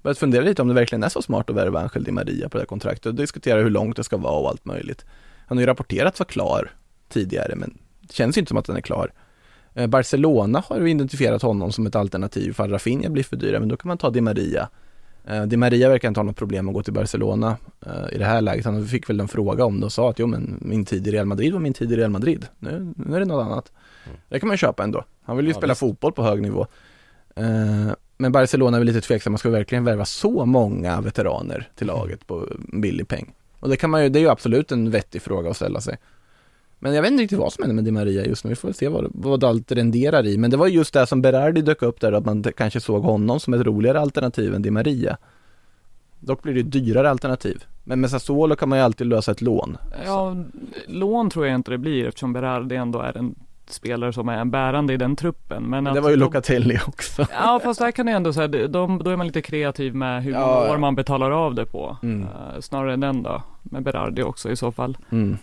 börjat fundera lite om det verkligen är så smart att värva Angel Di Maria på det här kontraktet och diskutera hur långt det ska vara och allt möjligt. Han har ju rapporterats vara klar tidigare men det känns inte som att den är klar. Eh, Barcelona har identifierat honom som ett alternativ för Rafinha blir för dyra men då kan man ta Di Maria. Eh, Di Maria verkar inte ha något problem att gå till Barcelona eh, i det här läget. Han fick väl en fråga om det och sa att jo men min tid i Real Madrid var min tid i Real Madrid. Nu, nu är det något annat. Det kan man köpa ändå. Han vill ju Ja, spela visst. fotboll på hög nivå. Men Barcelona är väl lite tveksamma, ska vi verkligen värva så många veteraner till laget på billig peng? Och det kan man ju, det är ju absolut en vettig fråga att ställa sig. Men jag vet inte riktigt vad som händer med Di Maria just nu, vi får väl se vad, vad allt renderar i. Men det var just det som Berardi dök upp där, att man kanske såg honom som ett roligare alternativ än Di Maria. Dock blir det ett dyrare alternativ. Men med Sassuolo kan man ju alltid lösa ett lån. Ja, lån tror jag inte det blir eftersom Berardi ändå är en spelare som är en bärande i den truppen. Men det var ju Locatelli också. Ja fast där kan det ändå säga, de, då är man lite kreativ med hur ja. år man betalar av det på. Mm. Eh, snarare än den då, med Berardi också i så fall. Mm.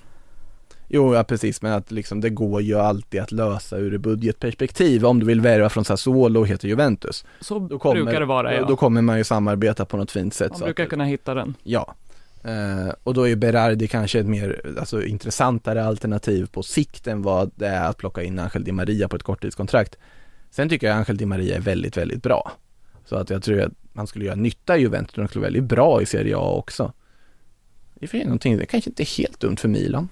Jo, ja precis, men att liksom det går ju alltid att lösa ur ett budgetperspektiv. Om du vill värva från Sassuolo heter Juventus. Så Då kommer, brukar det vara ja. Då kommer man ju samarbeta på något fint sätt. man brukar att- kunna hitta den. Ja. Eh, och då är Berardi kanske ett mer alltså, intressantare alternativ på sikt än vad det är att plocka in Angel Di Maria på ett korttidskontrakt. Sen tycker jag Angel Di Maria är väldigt, väldigt bra. Så att jag tror att han skulle göra nytta i Juventus han skulle vara väldigt bra i Serie A också. För sig någonting, det kanske inte är helt dumt för Milan.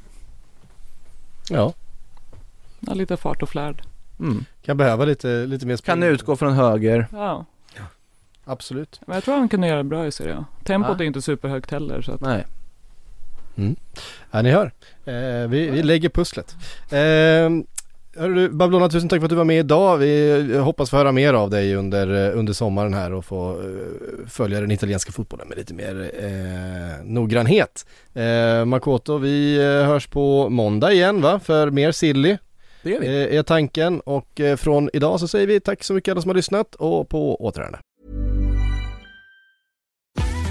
Ja, Ja, lite fart och flärd. Mm. kan behöva lite, lite mer Kan utgå från höger. Ja, Absolut. men jag tror han kunde göra det bra i Serie A. Tempot Ja. är inte superhögt heller så att, Nej. Ja, ni hör. Eh, vi, vi lägger pusslet. Eh, hörru Babylona, tusen tack för att du var med idag. Vi hoppas få höra mer av dig under, eh, under sommaren här och få eh, följa den italienska fotbollen med lite mer eh, noggrannhet. Eh, Makoto, vi eh, hörs på måndag igen va, för mer silly. Det gör vi. eh, är tanken och från idag så säger vi tack så mycket alla som har lyssnat och på återhörande.